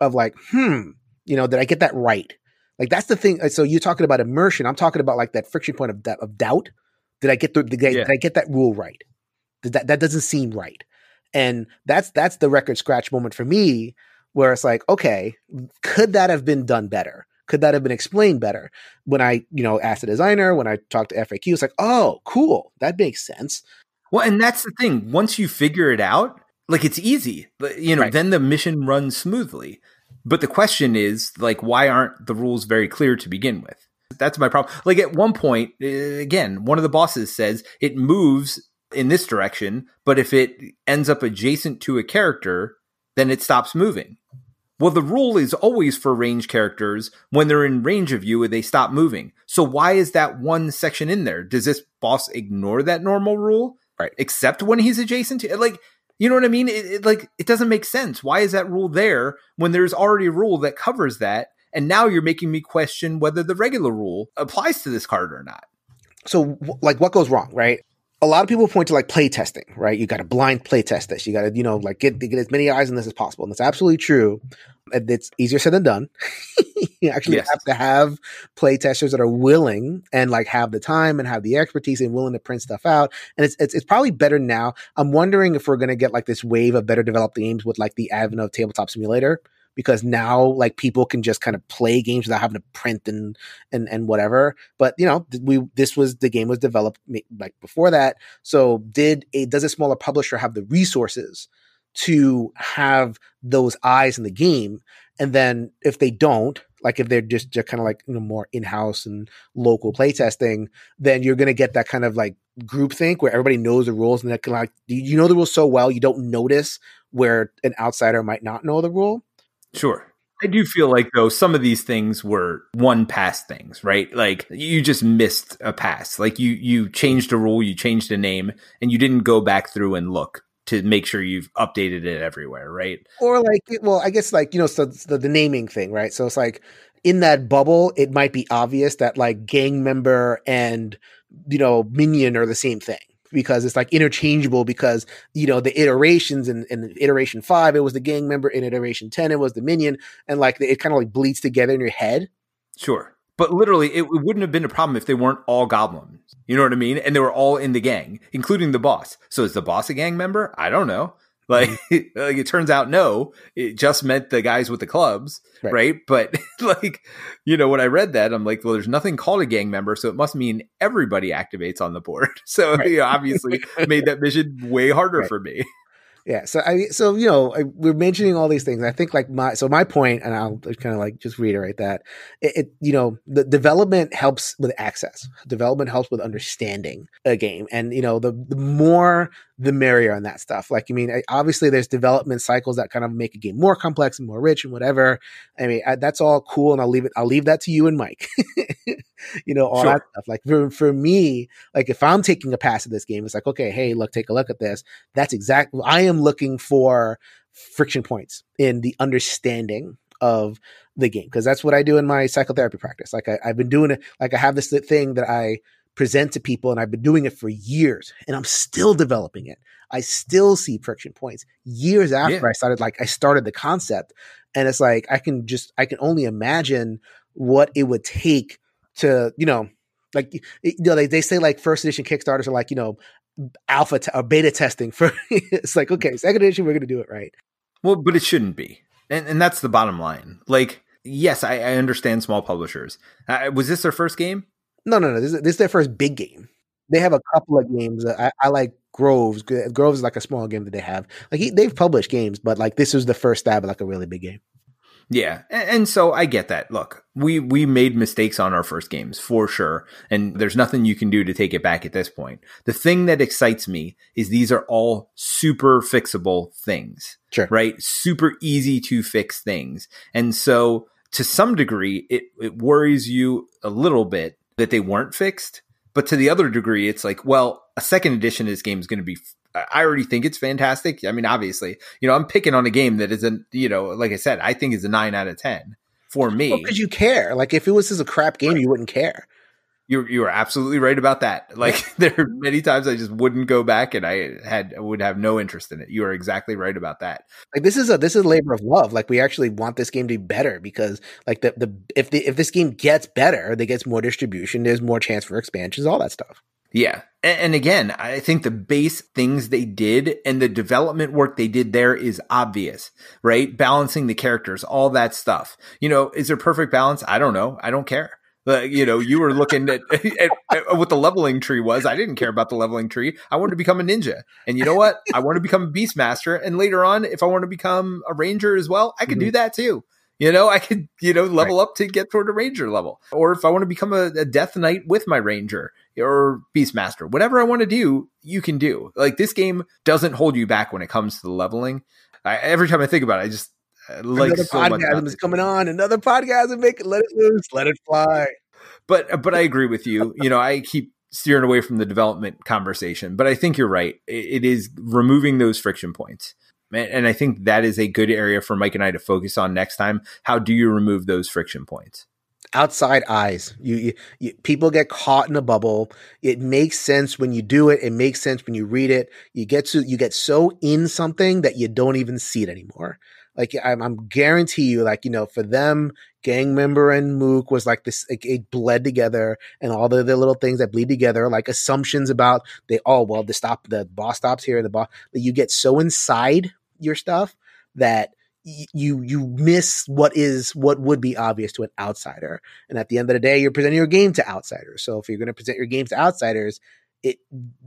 S2: of like, hmm, you know, did I get that right? Like that's the thing. So you're talking about immersion. I'm talking about like that friction point of, of doubt. Did I get the, did I, yeah. did I get that rule right? Did that, that doesn't seem right. And that's, that's the record scratch moment for me where it's like, okay, could that have been done better? Could that have been explained better? When I, you know, asked the designer, when I talked to FAQ, it's like, oh, cool, that makes sense.
S1: Well, and that's the thing. Once you figure it out, like it's easy. You know, right. then the mission runs smoothly. But the question is, like, why aren't the rules very clear to begin with? That's my problem. Like at one point, eh, again, one of the bosses says it moves in this direction, but if it ends up adjacent to a character, then it stops moving. Well, the rule is always for range characters when they're in range of you they stop moving. So why is that one section in there? Does this boss ignore that normal rule?
S2: Right.
S1: Except when he's adjacent to it. like you know what I mean? It, it, like it doesn't make sense. Why is that rule there when there's already a rule that covers that? And now you're making me question whether the regular rule applies to this card or not.
S2: So, like, what goes wrong, right? A lot of people point to like play testing, right? You got to blind play test this. You got to, you know, like get get as many eyes on this as possible, and that's absolutely true. It's easier said than done. you actually yes. have to have play testers that are willing and like have the time and have the expertise and willing to print stuff out. And it's it's, it's probably better now. I'm wondering if we're going to get like this wave of better developed games with like the advent of tabletop simulator because now like people can just kind of play games without having to print and and and whatever. But you know, we this was the game was developed like before that. So did a does a smaller publisher have the resources to have those eyes in the game. And then if they don't, like if they're just, just kind of like you know more in-house and local playtesting, then you're gonna get that kind of like group think where everybody knows the rules and that can like you know the rules so well you don't notice where an outsider might not know the rule.
S1: Sure. I do feel like though some of these things were one pass things, right? Like you just missed a pass. Like you you changed a rule, you changed a name, and you didn't go back through and look to make sure you've updated it everywhere, right?
S2: Or like, well, I guess like you know, so the, the naming thing, right? So it's like in that bubble, it might be obvious that like gang member and you know minion are the same thing because it's like interchangeable because you know the iterations in, in iteration five it was the gang member in iteration 10 it was the minion and like it kind of like bleeds together in your head.
S1: Sure. But literally it, it, wouldn't have been a problem if they weren't all goblins. You know what i mean? And they were all in the gang including the boss. So is the boss a gang member? I don't know like, mm-hmm. like it turns out, no, it just meant the guys with the clubs, right? right? But like, you know, when I read that, I'm like, well, there's nothing called a gang member, so it must mean everybody activates on the board. So right. you know, obviously made that mission way harder right. for me.
S2: Yeah. So I, so you know, I, we're mentioning all these things. I think like my, so my point, and I'll kind of like just reiterate that it, it, you know, the development helps with access. Development helps with understanding a game, and you know, the the more the merrier on that stuff. Like, I mean, obviously there's development cycles that kind of make a game more complex and more rich and whatever. I mean, I, that's all cool, and I'll leave it. I'll leave that to you and Mike. you know, all sure. that stuff. Like for for me, like if I'm taking a pass at this game, it's like, okay, hey, look, take a look at this. That's exactly. I am looking for friction points in the understanding of the game because that's what I do in my psychotherapy practice. Like I, I've been doing it. Like I have this thing that I present to people and I've been doing it for years and I'm still developing it. I still see friction points years after yeah. I started like I started the concept and it's like I can just I can only imagine what it would take to, you know, like you know they, they say like first edition Kickstarters are like, you know, alpha t- or beta testing for it's like okay, second edition we're going to do it right.
S1: Well, but it shouldn't be. And and that's the bottom line. Like yes, I, I understand small publishers. Uh, was this their first game?
S2: No, no, no. This is, this is their first big game. They have a couple of games. I, I like Groves. Groves is like a small game that they have. Like he, they've published games, but like this was the first stab at like a really big game.
S1: Yeah, and, and, so I get that. Look, we we made mistakes on our first games for sure, and there's nothing you can do to take it back at this point. The thing that excites me is these are all super fixable things.
S2: Sure.
S1: Right? Super easy to fix things. And so to some degree it it worries you a little bit that they weren't fixed. But to the other degree, it's like, well, a second edition of this game is going to be. I already think it's fantastic. I mean, obviously, you know, I'm picking on a game that isn't, you know, like I said, I think is a nine out of ten for me
S2: because well, you care. Like if it was just a crap game, right. you wouldn't care
S1: you you are absolutely right about that. Like there are many times I just wouldn't go back and I had would have no interest in it. You are exactly right about that.
S2: Like this is a this is a labor of love. Like we actually want this game to be better because like the the if the if this game gets better, they gets more distribution, there's more chance for expansions, all that stuff.
S1: Yeah. And again, I think the base things they did and the development work they did there is obvious, right? Balancing the characters, all that stuff. You know, is there perfect balance? I don't know. I don't care you know, you were looking at, at, at, what the leveling tree was. I didn't care about the leveling tree. I wanted to become a ninja. And you know what? I want to become a beastmaster. And later on, if I want to become a ranger as well, I could mm-hmm. do that too. You know, I could, you know, level right. up to get toward a ranger level. Or if I want to become a, a death knight with my ranger or beastmaster, whatever I want to do, you can do. Like this game doesn't hold you back when it comes to the leveling. I, every time I think about it, I just like
S2: another
S1: so
S2: podcast is coming on. Another podcast and make it let it loose, let it fly.
S1: But uh, but I agree with you. You know, I keep steering away from the development conversation, but I think you're right. it, it is removing those friction points. And I think that is a good area for Mike and I to focus on next time. How do you remove those friction points?
S2: outside eyes. You, you, you, people get caught in a bubble. It makes sense when you do it. It makes sense when you read it. You get to you get so in something that you don't even see it anymore. Like I'm, I'm guarantee you, like you know, for them, gang member and Mook was like this. Like, it bled together, and all the, the little things that bleed together, like assumptions about they. Oh well, the stop, the boss stops here. The boss. That you get so inside your stuff that you you miss what is what would be obvious to an outsider. And at the end of the day, you're presenting your game to outsiders. So if you're going to present your game to outsiders, it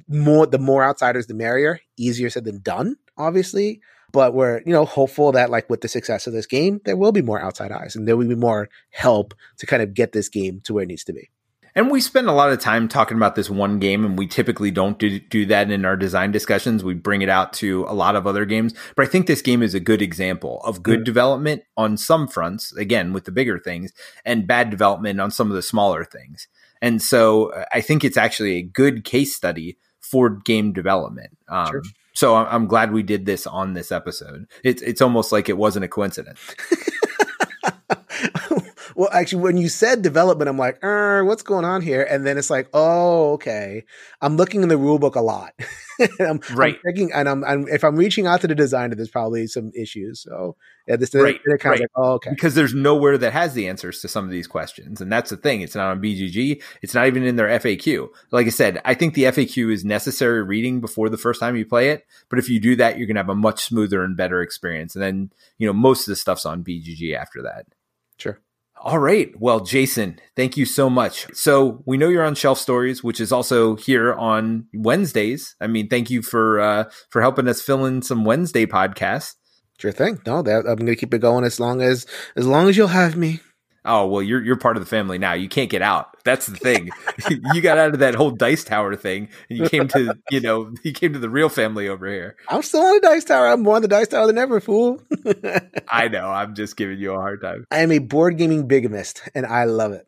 S2: more the more outsiders the merrier. Easier said than done, obviously but we're you know hopeful that like with the success of this game, there will be more outside eyes and there will be more help to kind of get this game to where it needs to be.
S1: And we spend a lot of time talking about this one game, and we typically don't do, do that in our design discussions. We bring it out to a lot of other games. But I think this game is a good example of good mm. development on some fronts, again, with the bigger things, and bad development on some of the smaller things. And so uh, I think it's actually a good case study for game development. Um, sure. So I'm glad we did this on this episode. It's it's almost like it wasn't a coincidence.
S2: well, actually, when you said development, I'm like, er, what's going on here? And then it's like, oh, okay. I'm looking in the rule book a lot. I'm,
S1: right.
S2: I'm thinking, and I'm, I'm, if I'm reaching out to the designer, there's probably some issues. So yeah, this
S1: right, kind right. Like, oh, okay. Because there's nowhere that has the answers to some of these questions, and that's the thing. It's not on BGG. It's not even in their FAQ. Like I said, I think the FAQ is necessary reading before the first time you play it. But if you do that, you're gonna have a much smoother and better experience. And then you know most of the stuff's on BGG after that. All right. Well, Jason, thank you so much. So we know you're on Shelf Stories, which is also here on Wednesdays. I mean, thank you for uh, for helping us fill in some Wednesday podcasts.
S2: Sure thing. No, that I'm going to keep it going as long as as long as you'll have me.
S1: Oh well, you're you're part of the family now. You can't get out. That's the thing. you got out of that whole dice tower thing, and you came to you know you came to the real family over here.
S2: I'm still on the dice tower. I'm more on the dice tower than ever, fool.
S1: I know. I'm just giving you a hard time.
S2: I am a board gaming bigamist, and I love it.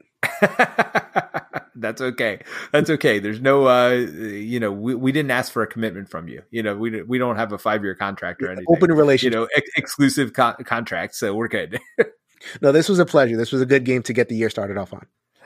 S1: That's okay. That's okay. There's no, uh, you know, we, we didn't ask for a commitment from you. You know, we we don't have a five year contract or anything.
S2: Open relationship.
S1: You know, ex- exclusive co- contract. So we're good.
S2: no, this was a pleasure. This was a good game to get the year started off on.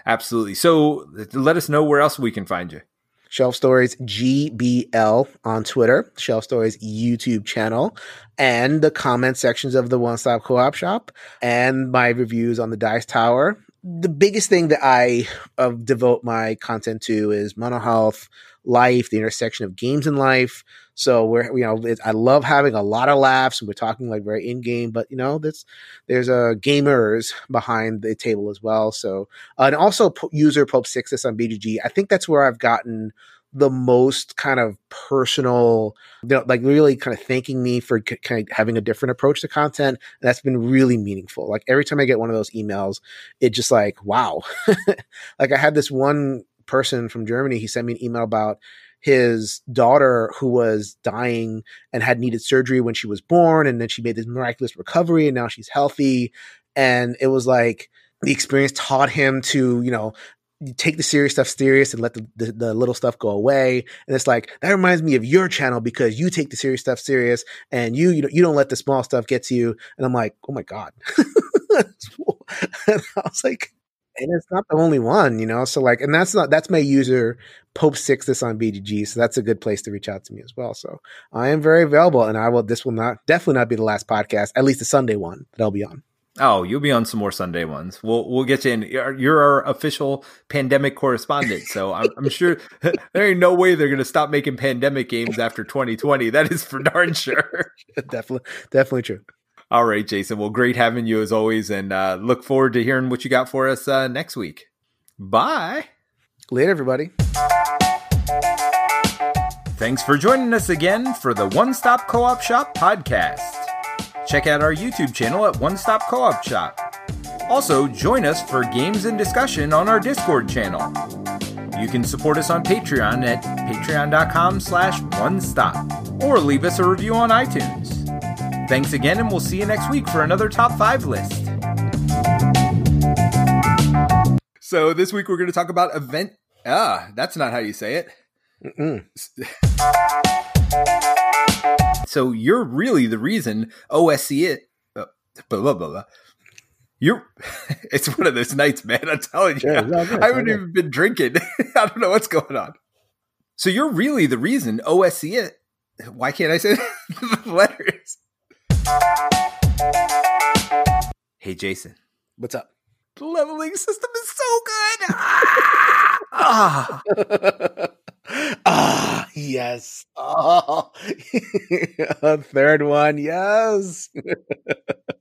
S1: Absolutely. So let us know where else we can find you.
S2: Shelf Stories GBL on Twitter, Shelf Stories YouTube channel, and the comment sections of the One Stop Co op shop, and my reviews on the Dice Tower. The biggest thing that I uh, devote my content to is mental health, life, the intersection of games and life. So we're you know I love having a lot of laughs and we're talking like very in game, but you know there's there's a uh, gamers behind the table as well. So uh, and also user Pope Sixtus on BGG. I think that's where I've gotten the most kind of personal, you know, like really kind of thanking me for kind of having a different approach to content. That's been really meaningful. Like every time I get one of those emails, it just like, wow. like I had this one person from Germany, he sent me an email about his daughter who was dying and had needed surgery when she was born and then she made this miraculous recovery and now she's healthy and it was like the experience taught him to you know take the serious stuff serious and let the, the, the, little stuff go away. And it's like, that reminds me of your channel because you take the serious stuff serious and you, you, know, you don't let the small stuff get to you. And I'm like, oh my God. I was like, and it's not the only one, you know. So like, and that's not that's my user Pope Sixtus on BGG, so that's a good place to reach out to me as well. So I am very available, and I will. This will not definitely not be the last podcast, at least the Sunday one that I'll be on.
S1: Oh, you'll be on some more Sunday ones. We'll we'll get you in. You're, you're our official pandemic correspondent, so I'm, I'm sure there ain't no way they're going to stop making pandemic games after 2020. That is for darn sure.
S2: definitely, definitely true.
S1: All right, Jason. Well, great having you as always, and uh, look forward to hearing what you got for us uh, next week. Bye.
S2: Later, everybody.
S1: Thanks for joining us again for the One Stop Co op Shop podcast. Check out our YouTube channel at One Stop Co op Shop. Also, join us for games and discussion on our Discord channel. You can support us on Patreon at patreon.com slash one stop or leave us a review on iTunes. Thanks again, and we'll see you next week for another top five list. So this week we're going to talk about event. Ah, that's not how you say it. so you're really the reason OSC it. Uh, blah blah blah. blah. You're. It's one of those nights, man. I'm telling you. Yeah, I haven't even been drinking. I don't know what's going on. So you're really the reason OSC it. Why can't I say the letters? Hey, Jason.
S2: What's up?
S1: The leveling system is so good. ah.
S2: ah, yes. Oh. A third one, yes.